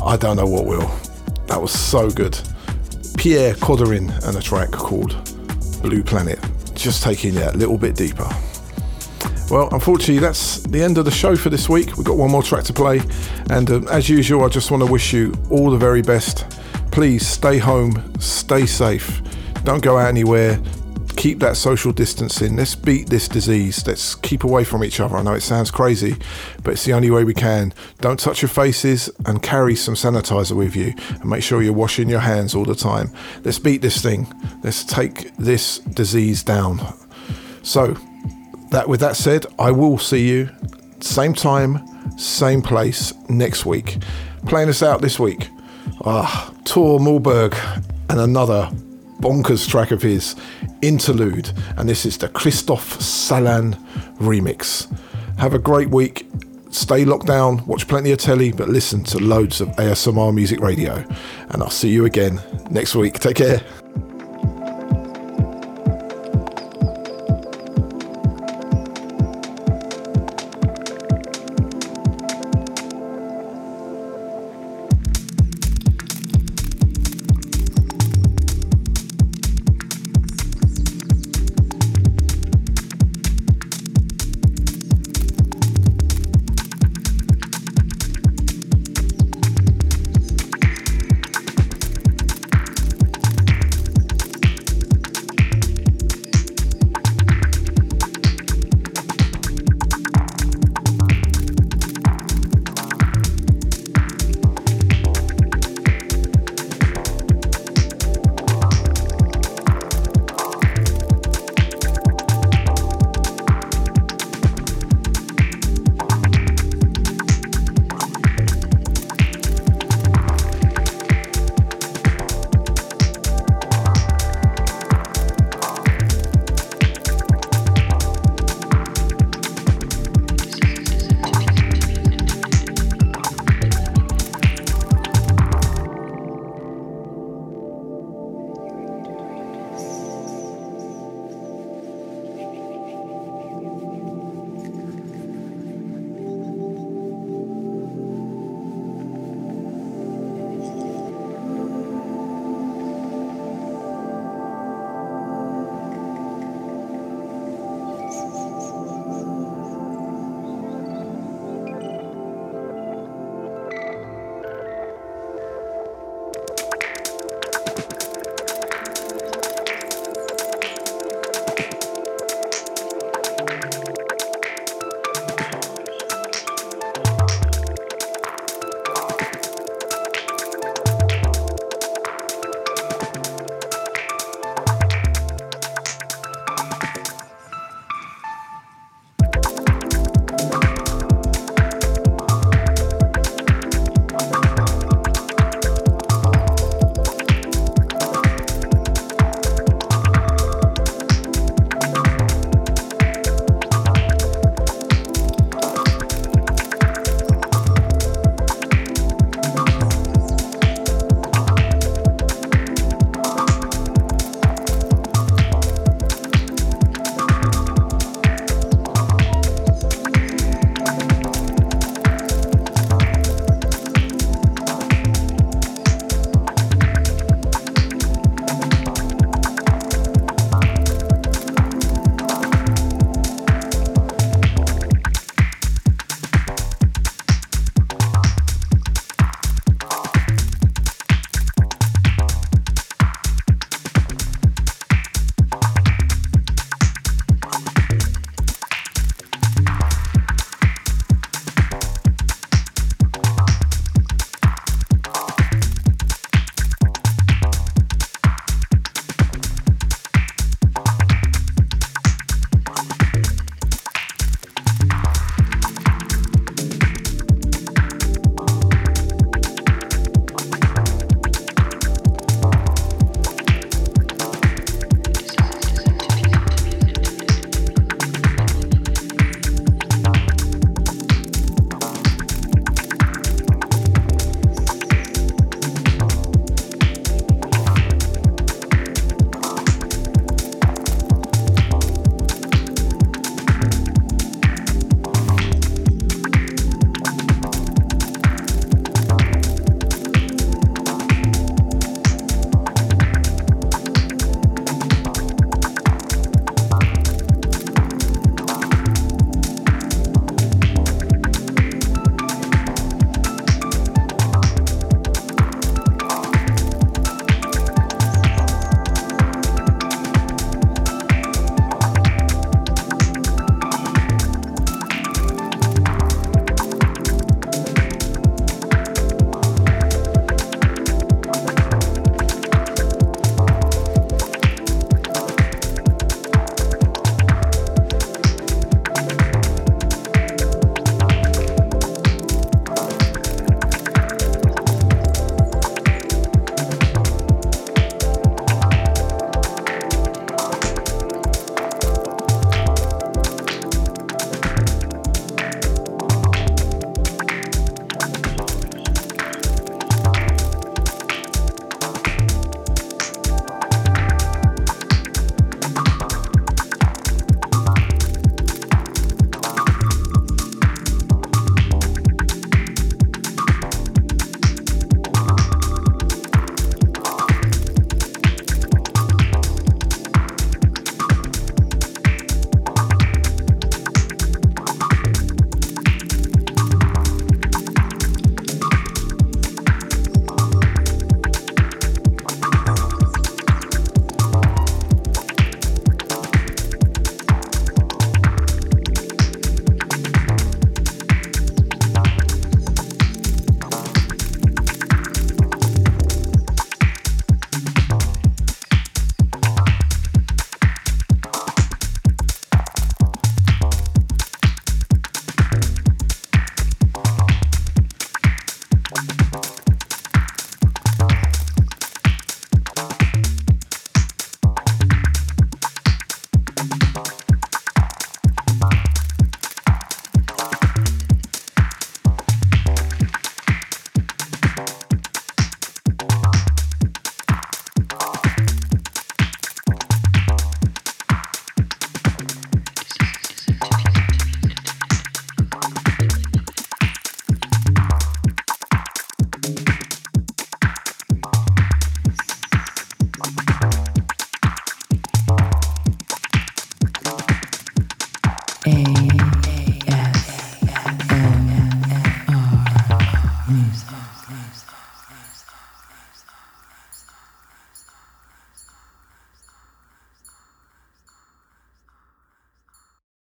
I don't know what will. That was so good. Pierre Codarin and a track called Blue Planet, just taking it a little bit deeper. Well, unfortunately, that's the end of the show for this week. We've got one more track to play, and uh, as usual, I just want to wish you all the very best. Please stay home, stay safe, don't go out anywhere, keep that social distancing. Let's beat this disease. Let's keep away from each other. I know it sounds crazy, but it's the only way we can. Don't touch your faces and carry some sanitizer with you and make sure you're washing your hands all the time. Let's beat this thing. Let's take this disease down. So, that with that said, I will see you same time, same place next week. Playing us out this week. Ah, Tor Mulberg and another bonkers track of his, Interlude, and this is the Christophe Salan remix. Have a great week. Stay locked down, watch plenty of telly, but listen to loads of ASMR music radio. And I'll see you again next week. Take care.